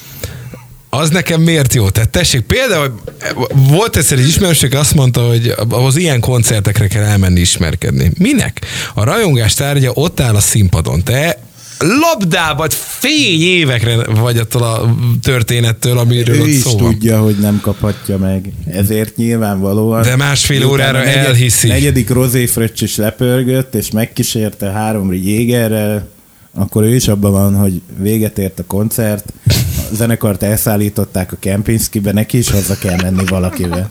Az nekem miért jó? Tehát tessék, például volt egyszer egy ismerősök, azt mondta, hogy ahhoz ilyen koncertekre kell elmenni ismerkedni. Minek? A rajongás tárgya ott áll a színpadon. Te labdába fény évekre vagy attól a történettől, amiről Ő ott is szó van. tudja, hogy nem kaphatja meg. Ezért nyilvánvalóan. De másfél órára negyed- elhiszi. Negyedik rozéfröccs is lepörgött, és megkísérte három jégerrel, akkor ő is abban van, hogy véget ért a koncert, a zenekart elszállították a Kempinskibe, neki is haza kell menni valakivel.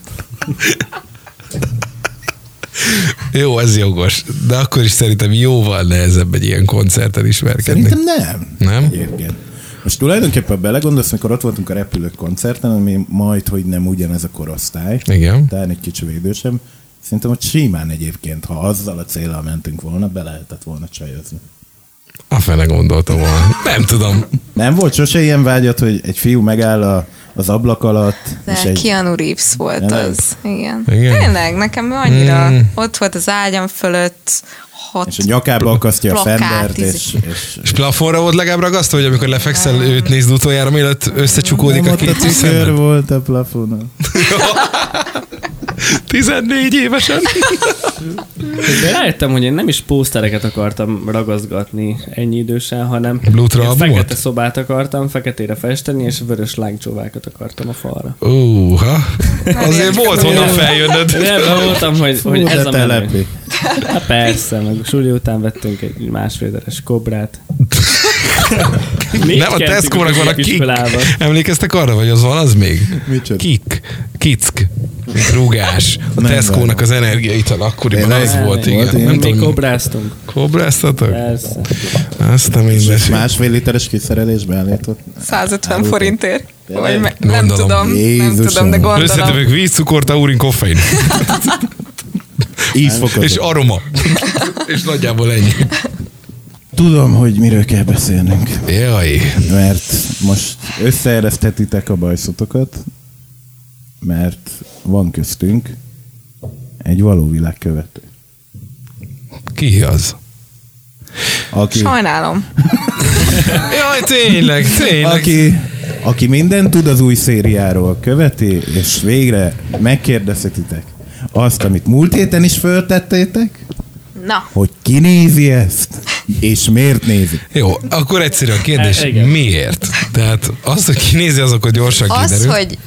Jó, ez jogos. De akkor is szerintem jóval nehezebb egy ilyen koncerten ismerkedni. Szerintem nem. Nem? Egyébként. Most tulajdonképpen belegondolsz, mikor ott voltunk a repülők koncerten, ami majd, hogy nem ugyanez a korosztály, Igen. talán egy kicsi idősebb, szerintem ott simán egyébként, ha azzal a célral mentünk volna, be lehetett volna csajozni. A fele gondoltam volna. Nem tudom. Nem volt sose ilyen vágyat, hogy egy fiú megáll a, az ablak alatt, De és egy... Keanu Reeves volt Tényleg? az. Igen. Igen? Tényleg, nekem annyira Mm. ott volt az ágyam fölött, hat és a nyakába akasztja a fendert, és, és És plafonra volt legalább ragasztva, hogy amikor lefekszel, őt nézd utoljára, mielőtt összecsukódik nem a ott a két tükör szemben. volt a plafonon. 14 évesen. De rájöttem, hogy én nem is pósztereket akartam ragaszgatni ennyi idősen, hanem Blutra fekete szobát akartam feketére festeni, és vörös lángcsóvákat akartam a falra. Úha. Azért volt honnan feljönnöd. Ebben voltam, hogy, hogy ez a menő. telepi. Hát persze, meg suli után vettünk egy másféleres kobrát. Négy Nem, a Tesco-nak van a kik. Emlékeztek arra, vagy az van az még? Micsoda? Kik. Kick. Rugás. A Nem Tesco-nak várom. az energiaital akkoriban az volt, Nem, igen. volt Nem Mi tudom. kobráztunk. Kobráztatok? Persze. Azt a mindegy. Másfél literes kiszerelésbe állított. 150 forintért. Vagy me- nem tudom, nem Jézusom. tudom, de gondolom. Összetevők víz, cukor, taurin, koffein. Ízfokozó. És aroma. És nagyjából ennyi. Tudom, hogy miről kell beszélnünk. Jaj. Mert most összeereszthetitek a bajszotokat, mert van köztünk egy való világkövető. Ki az? Aki, Sajnálom. Jaj, tényleg, tényleg. aki, aki mindent tud az új szériáról, követi, és végre megkérdezhetitek azt, amit múlt héten is föltettétek, Na, hogy ki nézi ezt, és miért nézi. Jó, akkor egyszerű a kérdés, E, igen. miért? Tehát az, hogy kinézi, az akkor gyorsan az, kiderül. hogy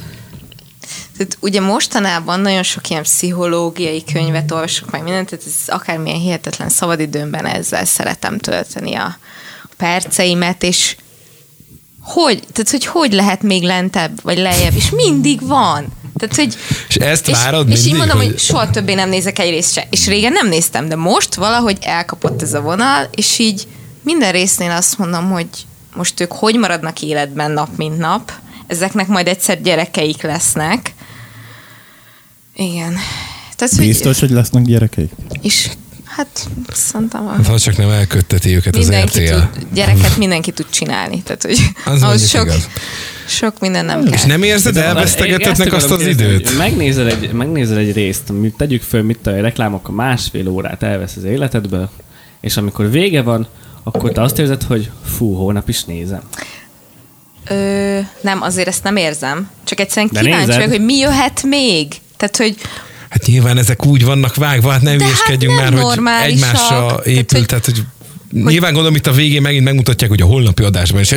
tehát ugye mostanában nagyon sok ilyen pszichológiai könyvet olvasok, meg mindent, tehát ez akármilyen hihetetlen szabadidőmben ezzel szeretem tölteni a, a perceimet, és hogy, tehát hogy hogy lehet még lentebb, vagy lejjebb, és mindig van. Tehát, hogy És ezt és, várod és mindig, így mondom, hogy... hogy- soha többé nem nézek egy részt se. És régen nem néztem, de most valahogy elkapott ez a vonal, és így minden résznél azt mondom, hogy most ők hogy maradnak életben nap, mint nap. Ezeknek majd egyszer gyerekeik lesznek. Igen. Tehát, hogy, Biztos, hogy lesznek gyerekeik? És Hát szerintem a... Hát, ha csak nem elkötteti őket mindenki az RTL. tud, gyereket mindenki tud csinálni. Tehát, hogy Az ahhoz sok, igaz. sok minden nem kell. És nem érzed, Én elvesztegetetnek azt az kérdezni, időt? Megnézel egy, megnézel egy részt, amit tegyük föl, mit a reklámok a másfél órát elvesz az életedből, és amikor vége van, akkor te azt érzed, hogy fú, hónap is nézem. Ö, nem, azért ezt nem érzem. Csak egyszerűen De kíváncsi vagyok, hogy mi jöhet még. Tehát, hogy Hát nyilván ezek úgy vannak vágva, hát nem De hülyeskedjünk hát már, hogy egymásra Tehát, épült, hogy- tehát hogy Nyilván gondolom, itt a végén megint megmutatják, hogy a holnapi adásban is,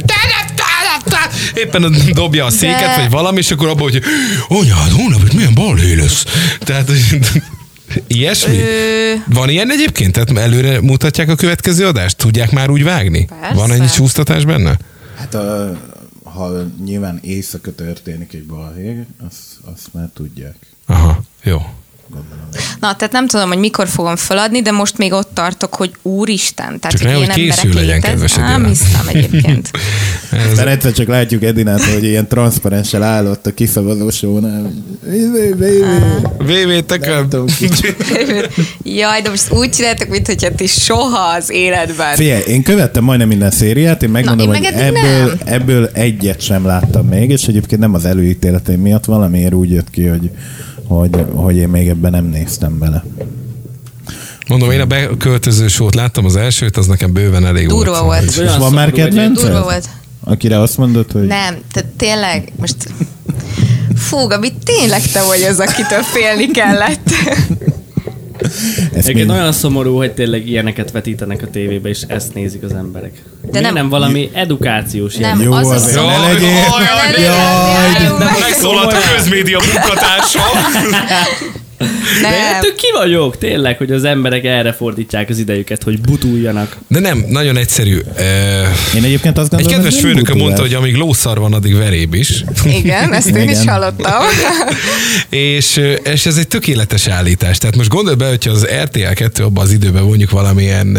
éppen dobja a széket, De- vagy valami, és akkor abban, hogy anyád, holnap itt milyen balhé lesz. Tehát, ilyesmi? Ö, Van ilyen egyébként? Tehát előre mutatják a következő adást? Tudják már úgy vágni? Persze. Van ennyi csúsztatás benne? Hát a, ha nyilván éjszaka történik egy balhé, azt, azt már tudják. Aha, jó. Na, tehát nem tudom, hogy mikor fogom feladni, de most még ott tartok, hogy úristen. Tehát, Csak ne, hogy készül emberek legyen, léteznek. kedves Nem Edina. hiszem egyébként. Ez, Aztán egyszer csak látjuk Edinát, hogy ilyen transzparenssel állott a kiszavazósónál. VV, Nem kicsit. Jaj, de most úgy csináltak, mintha ti soha az életben. Figyelj, én követtem majdnem minden szériát, én megmondom, Na, hogy én meg eddig ebből, nem. ebből egyet sem láttam még, és egyébként nem az előítéleteim miatt valamiért úgy jött ki, hogy, hogy, hogy én még ebben nem néztem bele. mondom, én a beköltöző sót láttam az elsőt, az nekem bőven elég Durva volt. volt. És olyan van már kedvenced? Durva volt. Akire azt mondod, hogy... Nem, tehát tényleg, most Fú, Gabi, tényleg te vagy az, akitől félni kellett. Egyébként mind- olyan szomorú, hogy tényleg ilyeneket vetítenek a tévébe, és ezt nézik az emberek. De Miért nem- nem, valami edukációs Nem, Jó, az a azért szó. ne legyél. Ne legyél, Jaj, járjunk meg. Megszólalt a közmédia munkatársa. De Nem. ettől ki vagyok, tényleg, hogy az emberek erre fordítják az idejüket, hogy butuljanak. De nem, nagyon egyszerű. Én egyébként azt Egy gondolom, kedves ez nem főnöke butulás. mondta, hogy amíg lószar van, addig veréb is. Igen, ezt én is Igen. hallottam. és, és ez egy tökéletes állítás. Tehát most gondolj be, hogyha az RTL 2 abban az időben mondjuk valamilyen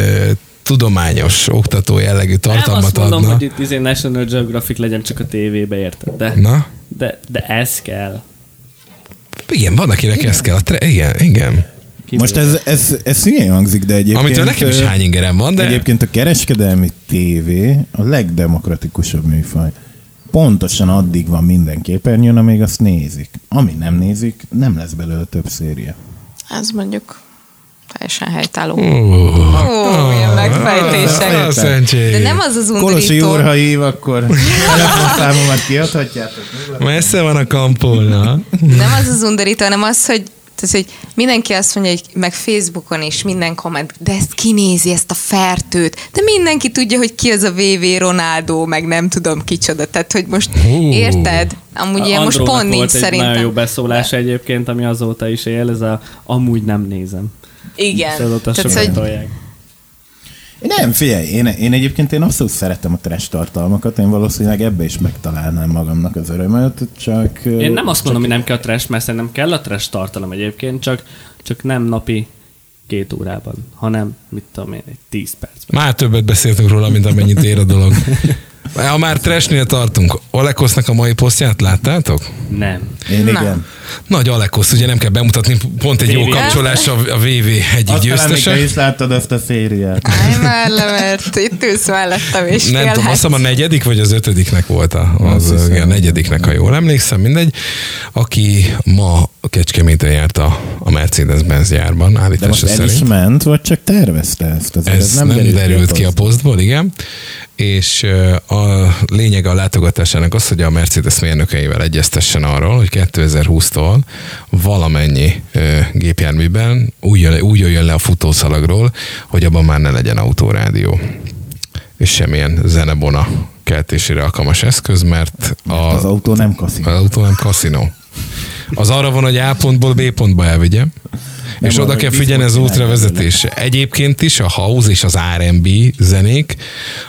tudományos, oktató jellegű Nem tartalmat azt mondom, adna. hogy itt izé National Geographic legyen csak a tévébe, érted? De, Na? de, de ez kell. Igen, van, akinek ez kell. A tre- igen, igen. Most ez, ez, ez szüljén hangzik, de egyébként... Amitől nekem is hány ingerem van, de Egyébként a kereskedelmi tévé a legdemokratikusabb műfaj. Pontosan addig van minden képernyőn, amíg azt nézik. Ami nem nézik, nem lesz belőle több széria. Ez mondjuk teljesen helytálló. Ó, milyen megfejtések. a. De nem az az undorító. úr, ha hív, akkor telefonszámomat kiadhatjátok. Messze van a kampolna. Nem az az undorító, hanem az, hogy tehát, hogy mindenki azt mondja, hogy meg Facebookon is minden komment, de ezt kinézi, ezt a fertőt. De mindenki tudja, hogy ki az a VV Ronaldo, meg nem tudom kicsoda. Tehát, hogy most Hú. érted? Amúgy ilyen most Andrónak pont nincs volt egy szerintem. nagyon jó beszólása egyébként, ami azóta is él, ez a amúgy nem nézem. Igen. Tehát, hogy tolják. Nem, figyelj, én, én egyébként én abszolút szeretem a trash tartalmakat, én valószínűleg ebbe is megtalálnám magamnak az örömöt, csak... Én nem azt mondom, hogy nem kell a trash, mert szerintem kell a trash tartalom egyébként, csak, csak nem napi két órában, hanem, mit tudom én, egy tíz percben. Már többet beszéltünk róla, mint amennyit ér a dolog. Ha már trashnél tartunk, Olekosznak a mai posztját láttátok? Nem. Én Na. igen. Nagy Alekosz, ugye nem kell bemutatni, pont egy jó kapcsolás a, a VV egyik győztese. te is láttad azt a szériát. Állj már le, mert itt ülsz mellettem, és Nem tudom, azt hiszem a negyedik vagy az ötödiknek volt a, az, hiszem. a negyediknek, ha jól emlékszem, mindegy, aki ma a Kecskeméten járt a, a Mercedes-Benz gyárban, De állítása most el szerint. is ment, vagy csak tervezte ezt? Azért Ez nem, nem derült ki a poszt. posztból, igen. És a lényeg a látogatásának az, hogy a Mercedes mérnökeivel egyeztessen arról, hogy 2020-tól valamennyi gépjárműben úgy, jön, úgy jöjjön le a futószalagról, hogy abban már ne legyen autórádió. És semmilyen zenebona keltésére alkalmas eszköz, mert a, Az autó nem kaszik. az autó nem kaszinó. Az arra van, hogy A pontból B pontba elvigye, Nem és oda kell figyelni az csinálj útra vezetése. Egyébként is a house és az R&B zenék,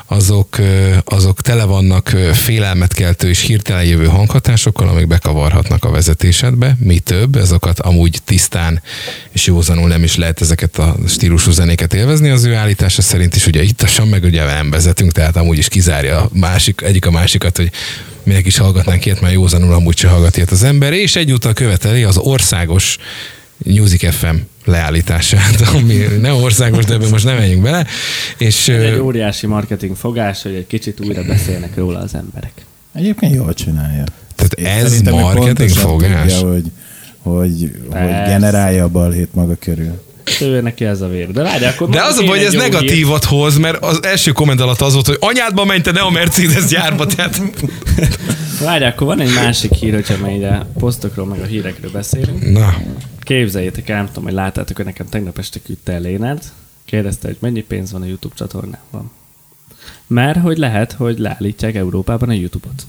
azok, azok tele vannak félelmet keltő és hirtelen jövő hanghatásokkal, amik bekavarhatnak a vezetésedbe. Mi több, azokat amúgy tisztán és józanul nem is lehet ezeket a stílusú zenéket élvezni az ő állítása szerint is. Ugye ittasan meg ugye nem vezetünk, tehát amúgy is kizárja a másik, egyik a másikat, hogy minek is hallgatnánk ilyet, mert józanul amúgy se hallgat ilyet az ember, és egyúttal követeli az országos Music FM leállítását, ami nem országos, de ebben most nem menjünk bele. És Ez egy óriási marketing fogás, hogy egy kicsit újra beszélnek róla az emberek. Egyébként jól csinálja. Tehát Én ez marketing fogás? Tudja, hogy, hogy, hogy generálja a balhét maga körül. Ő neki ez a vér. De várj, akkor de az a baj, hogy ez negatívat hoz, mert az első komment alatt az volt, hogy anyádba menj, te ne a Mercedes gyárba, tehát. Várj, akkor van egy másik hír, hogyha már ide a posztokról meg a hírekről beszélünk. na, Képzeljétek el, nem tudom, hogy láttátok, hogy nekem tegnap este küldte el Lénárd. Kérdezte, hogy mennyi pénz van a YouTube csatornában. Mert hogy lehet, hogy leállítják Európában a YouTube-ot.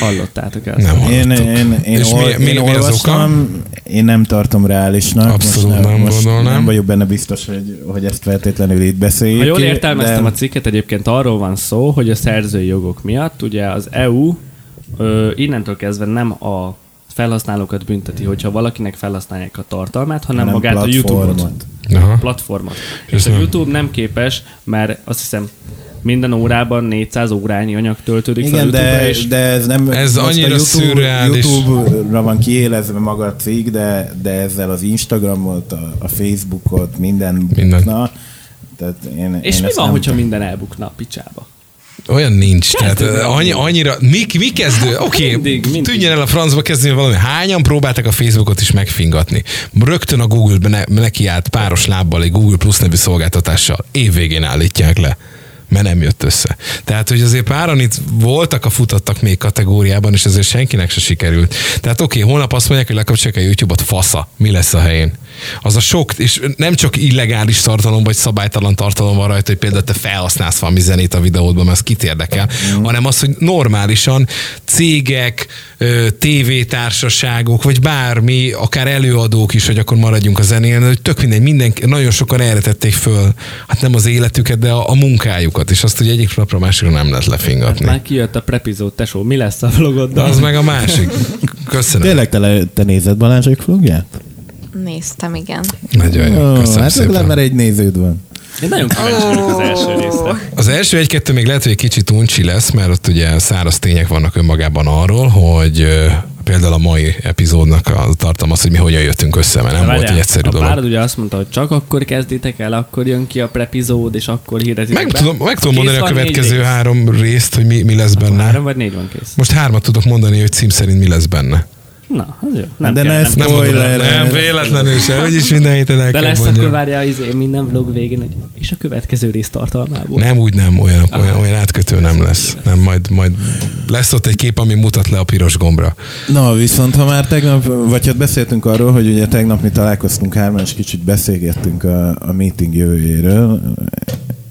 Hallottátok ezt? Nem Én, én, én, És ol, mi- mi- én olvastam, én nem tartom reálisnak. Abszolút most nem most gondolnám. Nem vagyok benne biztos, hogy, hogy ezt feltétlenül itt beszéljük. Ha jól értelmeztem de... a cikket, egyébként arról van szó, hogy a szerzői jogok miatt ugye az EU ö, innentől kezdve nem a felhasználókat bünteti, hogyha valakinek felhasználják a tartalmát, hanem, hanem magát a YouTube-ot. platformot. aha. platformot. És És a nem- YouTube nem képes, mert azt hiszem minden órában 400 órányi anyag töltődik fel Igen, YouTube-ra, de, és de ez nem... Ez annyira szürreális. YouTube-ra van kiélezve maga a cég, de, de ezzel az Instagramot, a, a Facebookot, minden, Minden. Na, tehát én, és én mi van, nem hogyha minden elbukna a picsába? Olyan nincs. Tehát ö, annyi, annyira, mi, mi kezdő? Oké, okay, tűnjen el a francba kezdeni valami. Hányan próbáltak a Facebookot is megfingatni? Rögtön a Google ne, nekiállt páros lábbal egy Google Plus nevű szolgáltatással. Évvégén állítják le mert nem jött össze. Tehát, hogy azért páran itt voltak a futottak még kategóriában, és ezért senkinek se sikerült. Tehát oké, okay, holnap azt mondják, hogy lekapcsolják a YouTube-ot, fasza, mi lesz a helyén? Az a sok, és nem csak illegális tartalom, vagy szabálytalan tartalom van rajta, hogy például te felhasználsz valami zenét a videódban, mert ez kit érdekel, mm. hanem az, hogy normálisan cégek, tévétársaságok, vagy bármi, akár előadók is, hogy akkor maradjunk a zenél, hogy tök mindegy, mindenki, nagyon sokan erre tették föl, hát nem az életüket, de a, a munkájukat, és azt ugye egyik napra a másikra nem lehet lefingatni. Már kijött a prepizód, tesó, mi lesz a De vlogoddal? az meg a másik. Köszönöm. Tényleg te, le, te nézed Balázsék vlogját? Néztem, igen. Nagyon jó. Ó, Köszönöm hát szépen. már egy néződ van. Én nagyon kíváncsi vagyok az első részre. Az első egy-kettő még lehet, hogy egy kicsit uncsi lesz, mert ott ugye száraz tények vannak önmagában arról, hogy például a mai epizódnak a tartalma az, hogy mi hogyan jöttünk össze, mert nem De volt várjál, egy egyszerű a dolog. párod ugye azt mondta, hogy csak akkor kezditek el, akkor jön ki a prepizód, és akkor hirdetitek Meg be. tudom, meg tudom mondani a következő rész. három részt, hogy mi, mi lesz benne. Három vagy négy van kész. Most hármat tudok mondani, hogy cím szerint mi lesz benne. Na, az jó. Nem De kell, ne nem. Nem, Spoiler, nem, ez- véletlenül se, úgyis minden héten el De kell lesz mondjam. akkor várja izé, minden vlog végén, hogy és a következő rész tartalmából. Nem, úgy nem, olyan, olyan, olyan átkötő nem lesz. Nem, majd, majd lesz ott egy kép, ami mutat le a piros gombra. Na, viszont ha már tegnap, vagy hát beszéltünk arról, hogy ugye tegnap mi találkoztunk hárman, és kicsit beszélgettünk a, a meeting jövőjéről,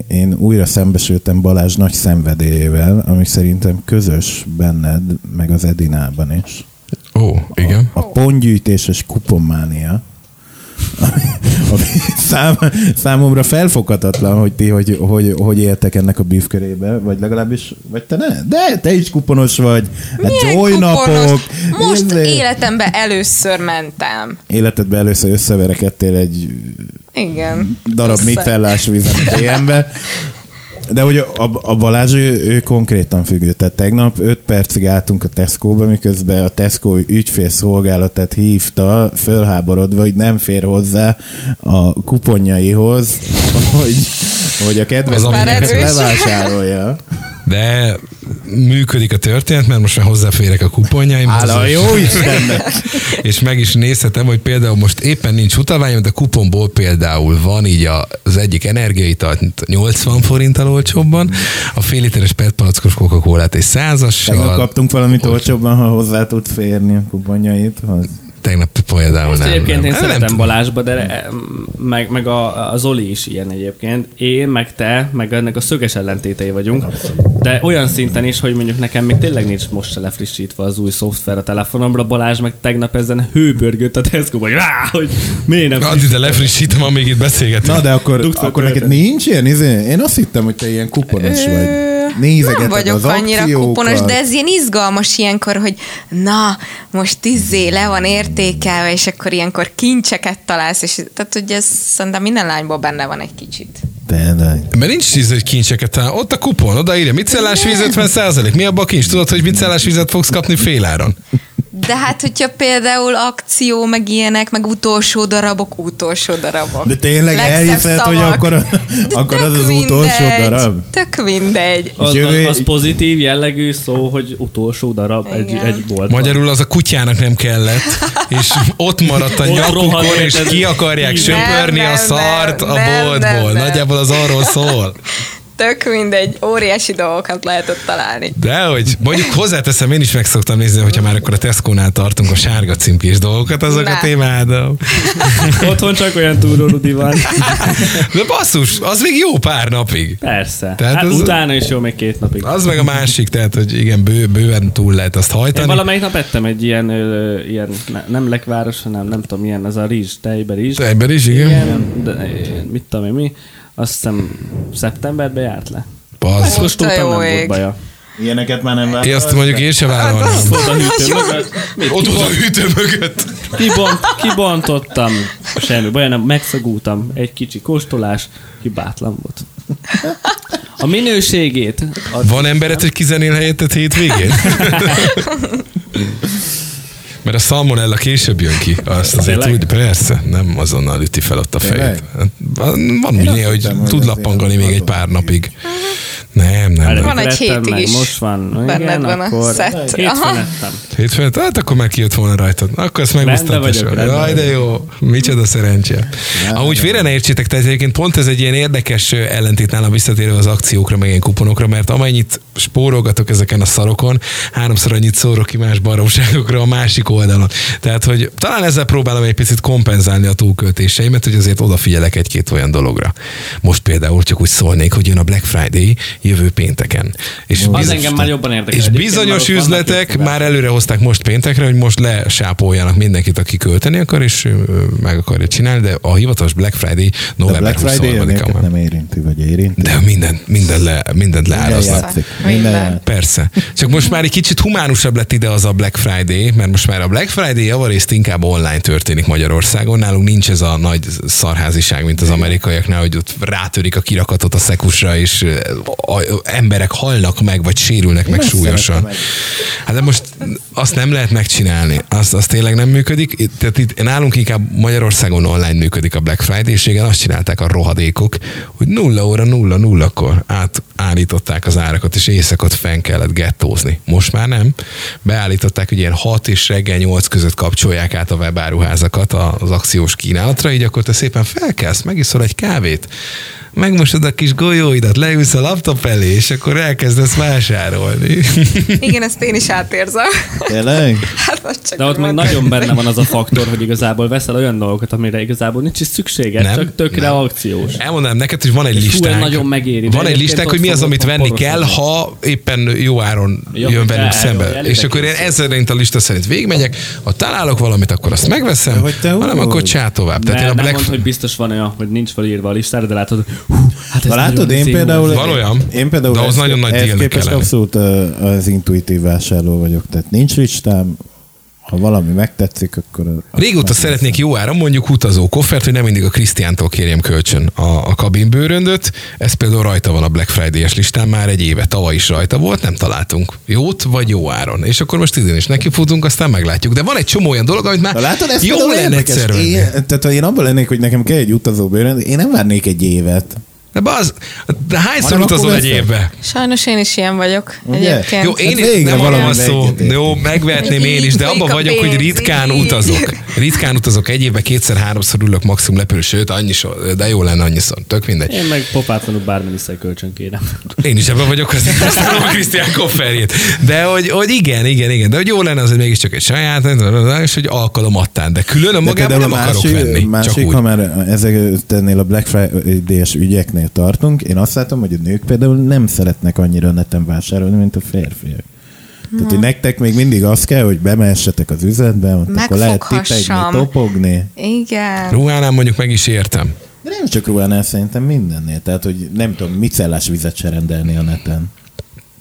én újra szembesültem Balázs nagy szenvedélyével, ami szerintem közös benned, meg az Edinában is. Ó, igen. A pontgyűjtéses kuponmánia, ami, szám, számomra felfoghatatlan, hogy ti hogy, hogy, hogy éltek ennek a bűvkörébe, vagy legalábbis, vagy te ne? De, te is kuponos vagy. Hát joy kuponos? napok. Most Izé. életemben először mentem. Életedben először összeverekedtél egy Igen. darab Össze. mixellás vízen a DM-be. De hogy a, a Balázs, ő, ő konkrétan függő. Tehát tegnap 5 percig álltunk a Tesco-ba, miközben a Tesco ügyfélszolgálatát hívta, fölháborodva, hogy nem fér hozzá a kuponjaihoz, hogy, hogy a kedvezményeket levásárolja. De működik a történet, mert most már hozzáférek a kuponjaimhoz. Hála és- jó Istennek! és meg is nézhetem, hogy például most éppen nincs utalványom, de kuponból például van így a- az egyik energiaital 80 forinttal olcsóbban, a fél literes PET palackos Coca-Colát egy Tegnap százasság, kaptunk valamit olcsóbban, ha hozzá tud férni a kuponjaithoz. Tegnap például Ezt nem. egyébként nem. én Nem szeretem tudom. Balázsba, de eh, meg, meg a, a Zoli is ilyen egyébként. Én, meg te, meg ennek a szöges ellentétei vagyunk. De olyan szinten is, hogy mondjuk nekem még tényleg nincs most se lefrissítve az új szoftver a telefonomra. Balázs meg tegnap ezen hőbörgött a tesco hogy rá, hogy miért nem Addig de lefrissítem, amíg itt beszélgetünk. Na, de akkor, akkor neked nincs ilyen? Izé? Én azt hittem, hogy te ilyen kuponos vagy. Nézegeted nem vagyok az annyira akciókat. kuponos, de ez ilyen izgalmas ilyenkor, hogy na, most tízzé le van értékelve, és akkor ilyenkor kincseket találsz, és tehát ugye ez szerintem minden lányból benne van egy kicsit. Tényleg. Mert nincs tíz, hogy kincseket talál. Ott a kupon, odaírja, micellás víz 50 százalék. Mi abban a kincs? Tudod, hogy micellás vizet fogsz kapni féláron? De hát, hogyha például akció, meg ilyenek, meg utolsó darabok, utolsó darabok. De tényleg Legszebb elhiszed, hogy akkor, De akkor az az utolsó mindegy. darab? Tök mindegy. Az, jövő- az, az pozitív jellegű szó, hogy utolsó darab egy, Igen. egy boltban. Magyarul az a kutyának nem kellett, és ott maradt a nyakukon, és ki akarják Nem, söpörni nem, a szart nem, a nem, boltból. nem, nem. Nagyjából az arról szól. Tök mindegy. Óriási dolgokat lehet ott találni. De hogy mondjuk hozzáteszem, én is meg szoktam nézni, hogyha már akkor a Tesco-nál tartunk a sárga címkés dolgokat, azokat Na. imádom. Otthon csak olyan túrórudi van. De basszus, az még jó pár napig. Persze. Tehát hát az- utána is jó még két napig. Az meg a másik, tehát, hogy igen, bő, bőven túl lehet azt Én hajtani. valamelyik nap ettem egy ilyen, ö, ilyen ne, nem lekváros, hanem nem tudom, milyen, az a rizs, tejbe rizs. Ebben is, igen. Igen, de, mit tudom én mi, azt hiszem szeptemberben járt le. Basz. Kóstoltam, nem jó volt baja. Ilyeneket már nem Én vállalsz, azt mondjuk én sem vállalnám. Volt a hűtő mögött. Ott volt a hűtő mögött. Kibont, kibontottam, semmi baj, nem, megszagultam, egy kicsi kóstolás, hibátlan volt. A minőségét, Van embered, hogy kizenél helyettet hétvégén? Mert a salmonella később jön ki. Azt azért Tényleg? úgy, persze, nem azonnal üti fel ott a fejét. Hát, Van úgy néha, hogy tud lappangani még egy pár napig. Nem, nem, nem. Van egy hétig is. Most van. Benned van a szett. Hétfőn ettem. Hát akkor már kijött volna rajtad. Akkor ezt rendben Jaj, de jó. Micsoda szerencse. Amúgy félre ne értsétek, tehát egyébként pont ez egy ilyen érdekes ellentét nálam visszatérő az akciókra, meg ilyen kuponokra, mert amennyit spórolgatok ezeken a szarokon, háromszor annyit szórok ki más baromságokra a másik oldalon. Tehát, hogy talán ezzel próbálom egy picit kompenzálni a túlköltéseimet, hogy azért odafigyelek egy-két olyan dologra. Most például csak úgy szólnék, hogy jön a Black Friday jövő pénteken. És Az engem már jobban érdekel. És bizonyos üzletek már előre hozták most péntekre, hogy most lesápoljanak mindenkit, aki költeni akar, és meg akarja csinálni, de a hivatalos Black Friday november Black Friday 23-án őket van. nem érinti, vagy érinti. De minden, minden le, mindent Minden leáraznak. Minden. Minden. Persze. Csak most már egy kicsit humánusabb lett ide az a Black Friday, mert most már a Black Friday javarészt inkább online történik Magyarországon. Nálunk nincs ez a nagy szarháziság, mint az amerikaiaknál, hogy ott rátörik a kirakatot a szekusra, és a, a, emberek halnak meg, vagy sérülnek meg ezt súlyosan. Hát de most azt nem lehet megcsinálni. Azt, azt tényleg nem működik. Tehát itt nálunk inkább Magyarországon online működik a Black Friday, és igen, azt csinálták a rohadékok, hogy nulla óra, nulla, nullakor átállították az árakat, és éjszakot fenn kellett gettózni. Most már nem. Beállították, hogy ilyen 6 és reggel 8 között kapcsolják át a webáruházakat az akciós kínálatra, így akkor te szépen felkelsz, megiszol egy kávét, megmosod a kis golyóidat, leülsz a laptop elé, és akkor elkezdesz vásárolni. Igen, ezt én is átérzem. Tényleg? Hát most csak De ott mondtam. nagyon benne van az a faktor, hogy igazából veszel olyan dolgokat, amire igazából nincs is szükséged, Nem, csak tökre nem. akciós. Elmondanám neked, hogy van egy hú, listánk. ez nagyon megéri, Van egy listánk, hogy mi az, amit venni kell, ha éppen jó áron Ja, jön velünk szembe. És akkor én ezzel szerint a lista szerint végigmegyek, ha találok valamit, akkor azt megveszem, De hogy te hanem akkor csá tovább. Tehát ne, én a nem Black mondd, hogy biztos van olyan, hogy nincs felírva a listára, de látod, hogy hú, hát ez Ha látod, én például... Van olyan, én például de ahhoz ezt- nagyon nagy ehhez képest kell lenni. abszolút az intuitív vásárló vagyok. Tehát nincs listám, ha valami megtetszik, akkor... Régóta szeretnék jó áron mondjuk utazó koffert, hogy nem mindig a Krisztiántól kérjem kölcsön a, a kabinbőröndöt. Ez például rajta van a Black Friday-es listán már egy éve, tavaly is rajta volt, nem találtunk jót vagy jó áron. És akkor most idén is nekifutunk, aztán meglátjuk. De van egy csomó olyan dolog, amit már Na látod, ez jó lenne egyszer. Én, tehát ha én abban lennék, hogy nekem kell egy utazó bőrönd, én nem várnék egy évet. De, baz, de hányszor utazol egy évbe? Sajnos én is ilyen vagyok Ugye? egyébként. Jó, én Hát is, nem arra van valami szó. Jó, megvehetném én is, de abban vagyok, hogy ritkán utazok. Ritkán utazok egy évben, kétszer-háromszor ülök maximum lepül, sőt, annyiszor, de jó lenne annyiszor. Tök mindegy. Én meg popátlanul bármennyiszor kölcsön kérem. Én is ebben vagyok, használom a Krisztián kofferjét. De hogy, hogy igen, igen, igen. De hogy jó lenne az, hogy mégiscsak egy saját, és hogy alkalomattán. De külön a magában nem a akarok másik, venni. másik ha már ezeknél a Black Friday-es ügyeknél tartunk, én azt látom, hogy a nők például nem szeretnek annyira neten vásárolni, mint a férfiak. Tehát, hogy nektek még mindig az kell, hogy bemehessetek az üzletbe, ott akkor lehet tipegni, topogni. Igen. Ruhánál mondjuk meg is értem. De nem csak ruhánál, szerintem mindennél. Tehát, hogy nem tudom, micellás vizet se rendelni a neten.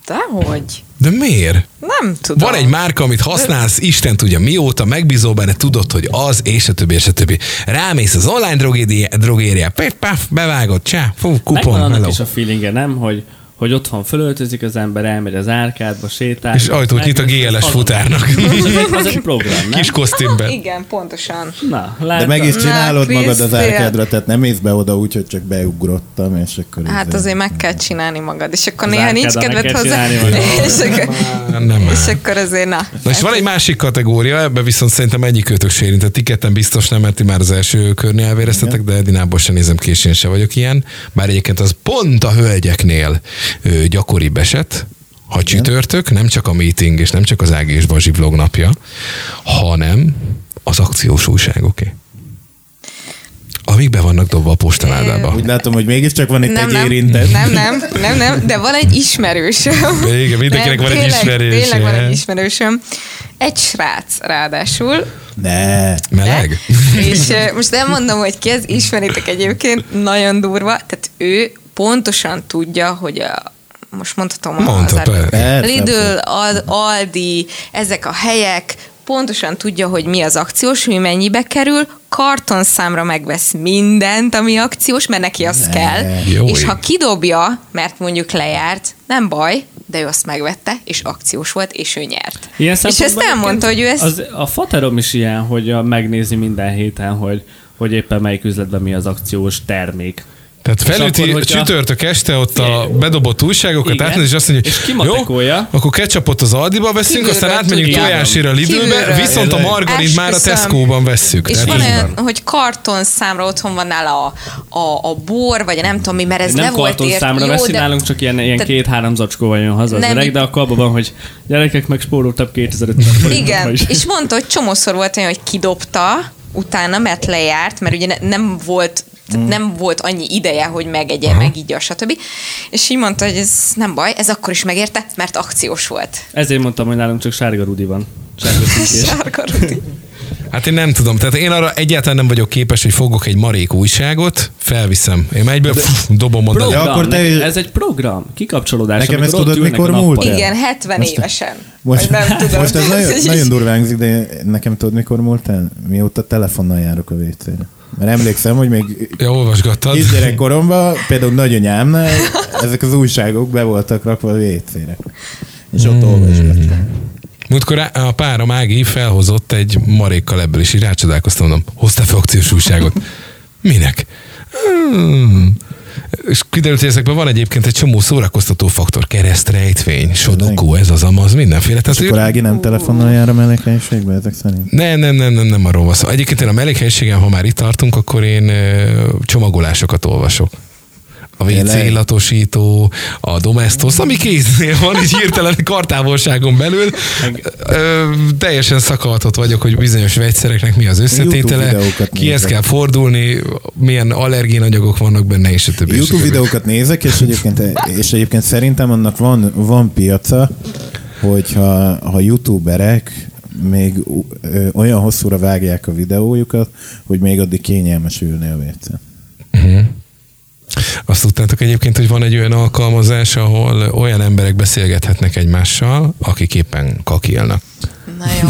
Dehogy. De miért? Nem tudom. Van egy márka, amit használsz, Isten tudja mióta, megbízol benne, tudod, hogy az, és a többi, és a többi. Rámész az online drogéria, drogéria pif, paf, bevágod, csá, fú, Megvan kupon, annak hello. is a feelingje, nem? Hogy, hogy otthon fölöltözik az ember, elmegy az árkádba, sétál. És ajtót nyit a GLS futárnak. Az egy program, nem? Kis kosztümben. Igen, pontosan. Na, De látod? meg is csinálod Na, magad az árkádra, tehát nem mész be oda úgy, hogy csak beugrottam, és akkor... Hát izé- azért meg kell csinálni magad, és akkor Az néha nincs kedved hozzá. csinálni magad. És akkor, Nem és akkor azért na. Na és van egy másik kategória, ebben viszont szerintem egyik kötök se érintett. Ti ketten biztos nem, mert ti már az első körnél elvéreztetek, de Edinából sem nézem ki, és én se vagyok ilyen. Bár egyébként az pont a hölgyeknél gyakoribb eset, ha csütörtök, nem csak a meeting, és nem csak az Ági és Bazsi vlog napja, hanem az akciós újságoké. Amik be vannak dobva a postaládába. Úgy látom, hogy mégiscsak van itt Nem, egy nem, érintett. nem, nem, nem, nem, de van egy ismerősöm. Igen, mindenkinek van egy tényleg, ismerőse. Tényleg van egy ismerősöm. Egy srác ráadásul. Ne. Meleg? És eh, most nem mondom, hogy ki ez, ismeritek egyébként, nagyon durva. Tehát ő pontosan tudja, hogy a, most mondhatom Mondta, az Lidl, Al- Aldi, ezek a helyek, pontosan tudja, hogy mi az akciós, mi mennyibe kerül, kartonszámra megvesz mindent, ami akciós, mert neki az kell. Jó és ég. ha kidobja, mert mondjuk lejárt, nem baj, de ő azt megvette, és akciós volt, és ő nyert. Ilyen és ezt szempontból elmondta, hogy ő ezt... Az, a faterom is ilyen, hogy a, megnézi minden héten, hogy, hogy éppen melyik üzletben mi az akciós termék. Tehát felüti akkor, csütörtök este ott a bedobott újságokat, Igen. átnéz, és azt mondja, És hogy jó, akkor ketchupot az Aldiba veszünk, Kívülről aztán átmegyünk tojásira a Lidlbe, viszont a margarint már a. Tesco-ban vesszük. És Tehát van olyan, hogy karton számra otthon van nála a, a, a bor, vagy nem tudom mi, mert ez nem le volt karton ért. számra veszi, nálunk csak ilyen, ilyen két-három zacskóval jön haza az öreg, de akkor abban van, hogy gyerekek megspóroltabb 2500 forintot ma Igen, is. és mondta, hogy csomószor volt olyan, hogy kidobta utána, mert lejárt, mert ugye ne- nem volt tehát nem volt annyi ideje, hogy megegye, meg így stb. És így mondta, hogy ez nem baj, ez akkor is megérte, mert akciós volt. Ezért mondtam, hogy nálunk csak sárga rudi van. Sárga Rudi. Hát én nem tudom, tehát én arra egyáltalán nem vagyok képes, hogy fogok egy marék újságot, felviszem, én egyből pff, dobom oda. Ja, akkor te- Ez egy program, kikapcsolódás. Nekem ezt tudod, mikor múlt el? Igen, 70 Most- évesen. Most, nem tudom. most ez nagyon, nagyon durván de nekem tudod, mikor múlt el? Mióta telefonnal járok a WC-re. Mert emlékszem, hogy még Ja, olvasgattad. kisgyerekkoromban, például nagyanyámnál ezek az újságok be voltak rakva a WC-re. És ott olvasgattam. Múltkor a párom Ági felhozott egy marékkal ebből, és így rácsodálkoztam, mondom, hoztál fel akciós újságot? Minek? Hmm. És kiderült, hogy ezekben van egyébként egy csomó szórakoztató faktor, keresztrejtvény, sodokó, ez az amaz, mindenféle. Tehát, És akkor Ági nem telefonnal jár a mellékhelyiségbe ezek szerint? nem, nem, nem, nem, nem arról van szó. Egyébként én a mellékhelyiségen, ha már itt tartunk, akkor én csomagolásokat olvasok. A WC Tényleg? illatosító, a domestos, ami kéznél van, így hirtelen kartávolságon belül. Ö, teljesen szakadhat vagyok, hogy bizonyos vegyszereknek mi az összetétele, kihez kell fordulni, milyen allergénanyagok vannak benne, és a többi. YouTube videókat nézek, és egyébként, és egyébként szerintem annak van, van piaca, hogyha ha youtuberek még ö, olyan hosszúra vágják a videójukat, hogy még addig kényelmes ülni a wc Azt tudtátok egyébként, hogy van egy olyan alkalmazás, ahol olyan emberek beszélgethetnek egymással, akik éppen kakilnak. Na jó.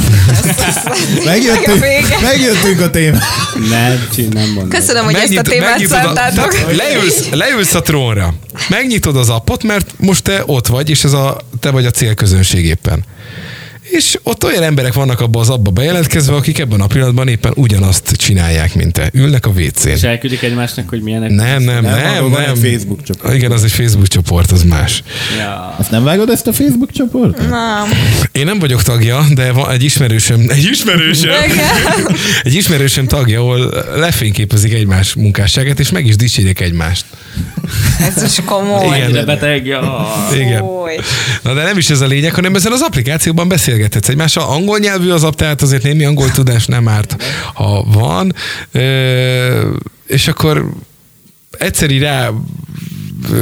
Megjöttünk, Meg a megjöttünk a témára. Nem, nem mondom. Köszönöm, hogy ezt a Megnyit- témát a- szántátok. tehát leülsz, leülsz a trónra, megnyitod az appot, mert most te ott vagy, és ez a, te vagy a célközönség éppen. És ott olyan emberek vannak abba az abba bejelentkezve, akik ebben a pillanatban éppen ugyanazt csinálják, mint te. Ülnek a WC-n. És elküldik egymásnak, hogy milyenek. Nem, nem, Nem, nem, nem. Facebook csoport. Igen, az egy Facebook csoport, az más. Ja. Azt nem vágod ezt a Facebook csoportot? Nem. Én nem vagyok tagja, de van egy ismerősöm, egy ismerősöm, egy ismerősöm tagja, ahol lefényképezik egymás munkásságát, és meg is dicsérik egymást. Ez is komoly. Igen. Ennyire beteg, ja. Igen. Na de nem is ez a lényeg, hanem ezen az applikációban beszélgethetsz egymással. Angol nyelvű az app, tehát azért némi angol tudás nem árt, ha van. És akkor egyszer így rá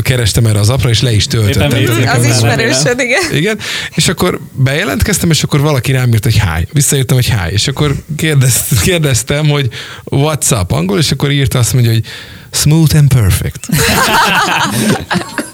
kerestem erre az appra, és le is töltöttem. Az nem- ismerősöd, igen. igen, és akkor bejelentkeztem, és akkor valaki rám írt, hogy hi. Visszaírtam, hogy hi. És akkor kérdezt, kérdeztem, hogy what's up angol, és akkor írta azt mondja, hogy smooth and perfect.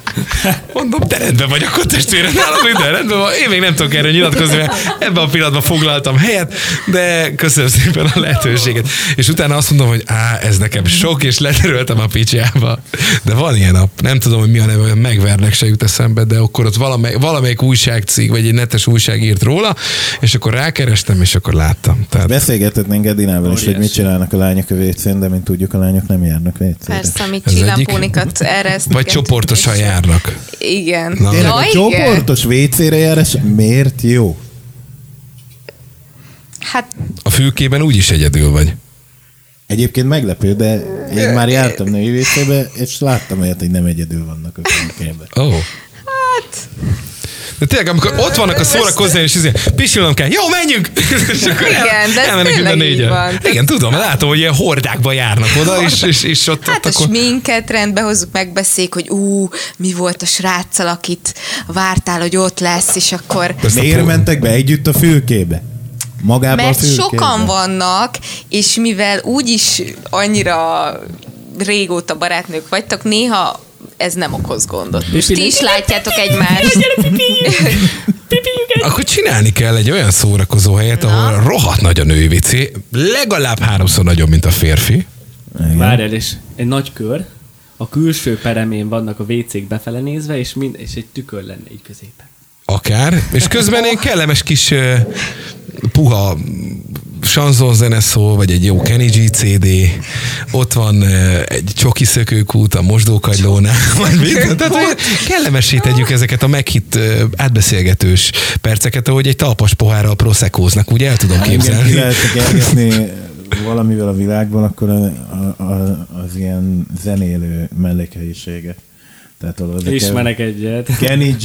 Mondom, de rendben vagy, akkor testvérem, nálam minden rendben van. Én még nem tudok erről nyilatkozni, mert ebben a pillanatban foglaltam helyet, de köszönöm szépen a lehetőséget. És utána azt mondom, hogy á, ez nekem sok, és leteröltem a picsába. De van ilyen nap, nem tudom, hogy mi a neve, megvernek se jut eszembe, de akkor ott valamelyik, valamelyik újságcég, vagy egy netes újság írt róla, és akkor rákerestem, és akkor láttam. Tehát Beszélgethetnénk Edinával is, hogy mit csinálnak a lányok a WC-n, de mint tudjuk, a lányok nem járnak WC-re. Persze, amit Ez csillampónikat erre vagy csoportosan járnak. Igen. Na. Tényleg a igen. csoportos WC-re járás miért jó? Hát A fülkében úgyis egyedül vagy. Egyébként meglepő, de én már jártam női WC-be, és láttam olyat, hogy nem egyedül vannak a fülkében. Ó. Oh. Hát, De tényleg, amikor ott vannak a szórakozni, és izé, pisilnom kell, jó, menjünk! És akkor Igen, de ez tényleg így négyen. van. Igen, tudom, látom, hogy ilyen hordákba járnak oda, és, és, és ott, hát ott a akkor... sminket rendbe hozzuk, megbeszéljük, hogy ú, mi volt a sráccal, akit vártál, hogy ott lesz, és akkor... A Miért mentek be együtt a fülkébe? Magába a Mert fülkébe? sokan vannak, és mivel úgyis annyira régóta barátnők vagytok, néha ez nem okoz gondot. Most ti is látjátok egymást. Akkor csinálni kell egy olyan szórakozó helyet, ahol rohadt nagy a női WC, legalább háromszor nagyobb, mint a férfi. Várjál, és egy nagy kör, a külső peremén vannak a WC-k befele nézve, és, mind, és egy tükör lenne így középen. Akár. És közben egy kellemes kis uh, puha sanzon zeneszó, vagy egy jó Kenny G CD, ott van uh, egy csoki szökőkút a mosdókagylónál, vagy? Tehát hogy kellemessé tegyük ezeket a meghitt uh, átbeszélgetős perceket, ahogy egy talpas pohárral proszekóznak, úgy el tudom ki képzelni. lehet kergetni valamivel a világban, akkor a, a, a, az ilyen zenélő mellékhelyiséget. Tehát ahol ezek a Ismerek egyet. Kenny g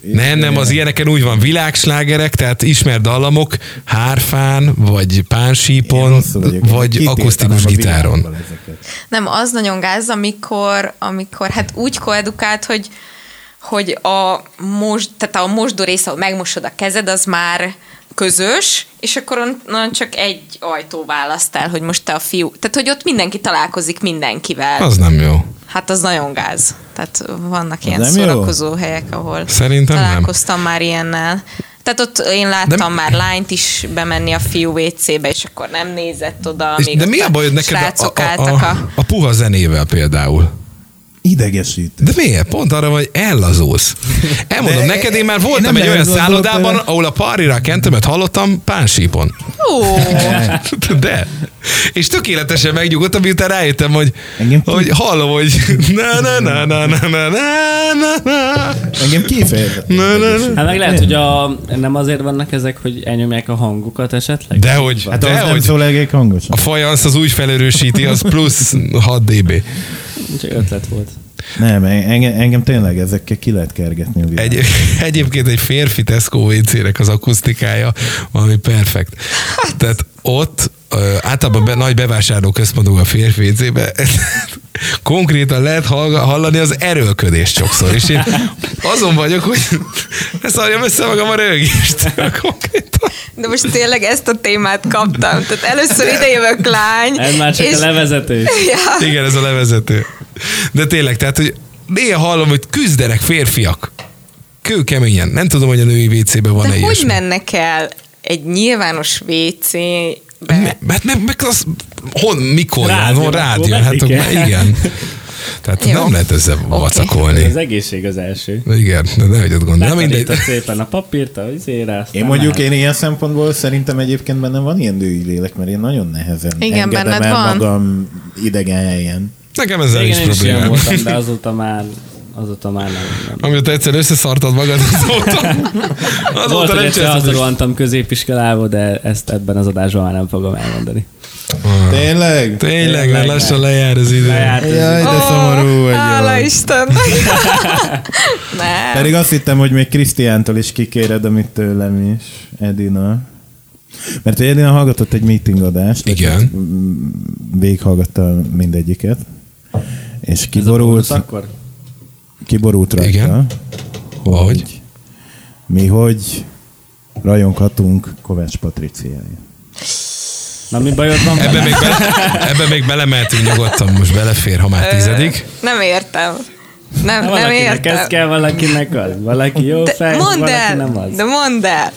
Nem, nem, az ilyeneken úgy van világslágerek, tehát ismert dallamok, hárfán, vagy pánsípon, vagy akusztikus gitáron. Nem, az nagyon gáz, amikor, amikor hát úgy koedukált, hogy hogy a, most, tehát a mosdó része, ahol megmosod a kezed, az már közös, és akkor onnan csak egy ajtó választ el, hogy most te a fiú. Tehát, hogy ott mindenki találkozik mindenkivel. Az nem jó. Hát az nagyon gáz. Tehát vannak ilyen nem jó? szórakozó helyek, ahol Szerintem nem. találkoztam már ilyennel. Tehát ott én láttam De- már lányt is bemenni a fiú WC-be, és akkor nem nézett oda, És amíg de mi a bajod neked a, a, a, a, a puha zenével például? Idegesítő. De miért? Pont arra vagy ellazulsz. Elmondom De neked, én már én voltam nem egy olyan szállodában, tőle. ahol a parira kentemet hallottam pánsípon. De. És tökéletesen megnyugodtam, miután rájöttem, hogy, Engem hogy hallom, hogy na na na na na na na na na Engem kifejezetten. Na, na, na. Hát meg lehet, hogy a, nem azért vannak ezek, hogy elnyomják a hangukat esetleg? Dehogy, Hát az nem dehogy. szól hangosan. A fajansz az úgy felerősíti, az plusz 6 dB. Csak ötlet volt. Nem, engem, engem tényleg ezekkel ki lehet kergetni a. Egy, egyébként egy férfi Tesco WC-nek az akusztikája valami perfekt. Tehát ott általában be, nagy bevásárlóközpontban a férfi WC-be konkrétan lehet hall, hallani az erőlködést sokszor. És én azon vagyok, hogy ne szarjam össze magam a rögést. De most tényleg ezt a témát kaptam. Tehát először idejövök lány, Ez már csak és... a levezetés. Ja, Igen, ez a levezető. De tényleg, tehát, hogy néha hallom, hogy küzdenek férfiak. Kőkeményen. Nem tudom, hogy a női WC-ben van-e de hogy mennek el egy nyilvános WC-be? Me, mert meg, meg az, hon, mikor Rádió, jön, rádió, hát igen. igen. Tehát Jó. nem lehet ezzel Oké. vacakolni. Az egészség az első. Igen, de ne hagyod gondolni. Na mindegy. Szépen a papírt, a izére, Én mondjuk mehet. én ilyen szempontból szerintem egyébként bennem van ilyen női lélek, mert én nagyon nehezen Igen, engedem el van. magam idegen helyen. Nekem ezzel Igen, is én is voltam, de azóta már, azóta már nem. nem. Amióta egyszer összeszartad magad, azóta, Volt, azóta hogy nem csinálsz. középiskolába, de ezt ebben az adásban már nem fogom elmondani. Tényleg? Tényleg, mert lassan lejár az idő. Lejárt ez Jaj, de szomorú vagy. Hála jól. Isten! nem. Pedig azt hittem, hogy még Krisztiántól is kikéred, amit tőlem is, Edina. Mert Edina hallgatott egy meetingadást. Igen. Végighallgatta mindegyiket. És Ez a kiborult, bónusz akkor? Kiborult rajta, Igen. hogy Hogy? mi hogy rajonghatunk Kovács Patriciája. Na mi bajod van? Ebben még, bele, ebben még belemeltünk nyugodtan, most belefér, ha már tizedik. Nem értem. Nem, nem Valakinek ez értem. kell, valakinek az. Valaki jó De fej, mondd valaki el, nem az. de mondd el.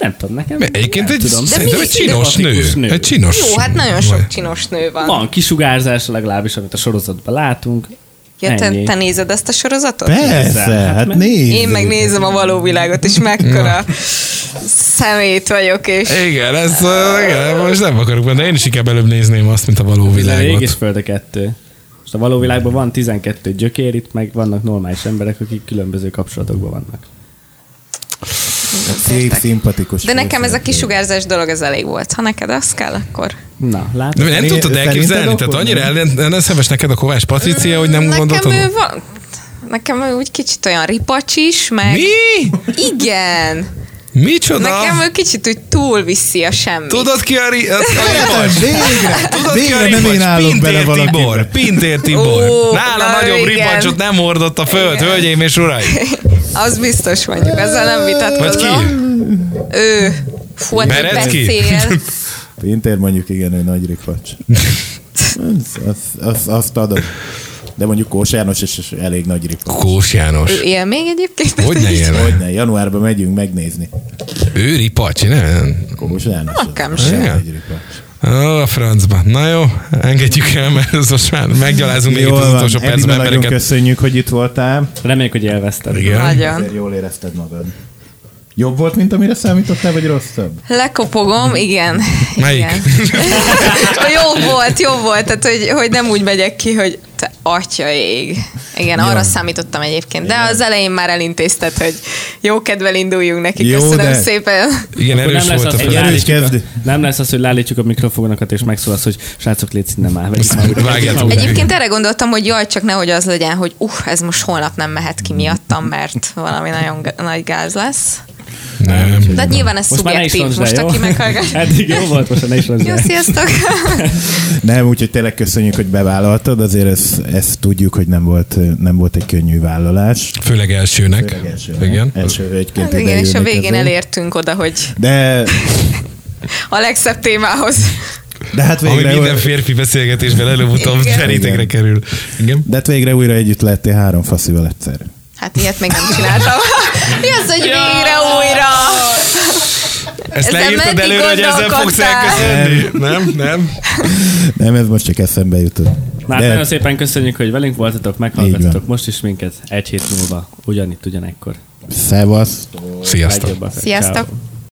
Nem tudom, nekem Egyébként nem egy, tudom. szerintem mi egy csinos nő. nő. Egy csinos. Jó, hát nagyon sok csinos nő van. Van kisugárzás legalábbis, amit a sorozatban látunk. Ja, te, te nézed ezt a sorozatot? Persze, Hát hát meg- nézd. Én megnézem a való világot, és mekkora szemét vagyok, és Igen, ez, igen, most nem akarok benne. Én is inkább előbb nézném azt, mint a való a rég és világot. föld a kettő. Most a való világban van 12 gyökér, itt meg vannak normális emberek, akik különböző kapcsolatokban vannak. Szép, szimpatikus. de nekem ez a kisugárzás dolog az elég volt. Ha neked az kell, akkor... Na, De látod? nem Szerinted tudtad elképzelni? Tehát nem? annyira ellenszemes neked a Kovács Patricia, hogy nem Nekem gondoltad? ő van... Nekem ő úgy kicsit olyan ripacsis, meg... Mi? Igen. Micsoda? Nekem ő kicsit úgy túl viszi a semmi. Tudod ki a, ri- a, a? Végre, Tudod ki a végre nem én állok bele Pintér Tibor. Pintér Tibor. Ó, Nála na nagyobb igen. ripacsot nem hordott a föld, hölgyeim és uraim. Az biztos mondjuk, ezzel nem Vagy vitatkozom. ki? Ő. Fú, hát beszél. Pintér mondjuk igen, ő nagy ripacs. Az, az, az, azt adom. De mondjuk Kós János is is elég nagy ripacs. Kós János. Ő él még egyébként? Hogy ne élne? Hogyne, januárban megyünk megnézni. Ő ripacs, nem? Kós János. Nekem az sem. Nagy ripacs. Ó, a francba. Na jó, engedjük el, mert ez most már meggyalázunk még itt az van, utolsó Edina, percben nagyon embereket. köszönjük, hogy itt voltál. Reméljük, hogy élvezted. Igen. Nagyon. Azért jól érezted magad. Jobb volt, mint amire számítottál, vagy rosszabb? Lekopogom, igen. Melyik? Igen. jó volt, jó volt, tehát hogy, hogy nem úgy megyek ki, hogy te atya ég. Igen, arra számítottam egyébként, de az elején már elintézted, hogy jó kedvel induljunk neki, Jó, köszönöm de- szépen. Igen, Akkor erős nem lesz, volt a az, hogy kezdő. nem lesz az, hogy leállítjuk a mikrofonokat, és megszólalsz, hogy srácok, légy nem. Vágjátok. Egyébként erre gondoltam, hogy jaj, csak nehogy az legyen, hogy uh, ez most holnap nem mehet ki miattam, mert valami nagyon g- nagy gáz lesz. Nem. De hát nyilván ez Most szubjektív, most jó? aki meghallgatja. Eddig jó volt, most ne is roncsd Jó, sziasztok! Nem, úgyhogy tényleg köszönjük, hogy bevállaltad, azért ezt, ezt tudjuk, hogy nem volt, nem volt egy könnyű vállalás. Főleg elsőnek. Főleg első, Igen. első hölgyként Hát igen, és a végén közé. elértünk oda, hogy De, a legszebb témához. de hát Ami végre, minden férfi beszélgetésben előbb-utóbb terítékre kerül. Igen. de hát végre újra együtt lettél három faszival egyszer. Hát ilyet még nem csináltam. Mi az, hogy végre újra? Ezt Ezen leírtad előre, hogy ezzel fogsz elköszönni? Nem, nem. Nem, ez most csak eszembe jutott. Már De- nagyon szépen köszönjük, hogy velünk voltatok, meghallgattatok most is minket egy hét múlva, ugyanitt, ugyanekkor. Szevasz. Sziasztok. Sziasztok! Ciao.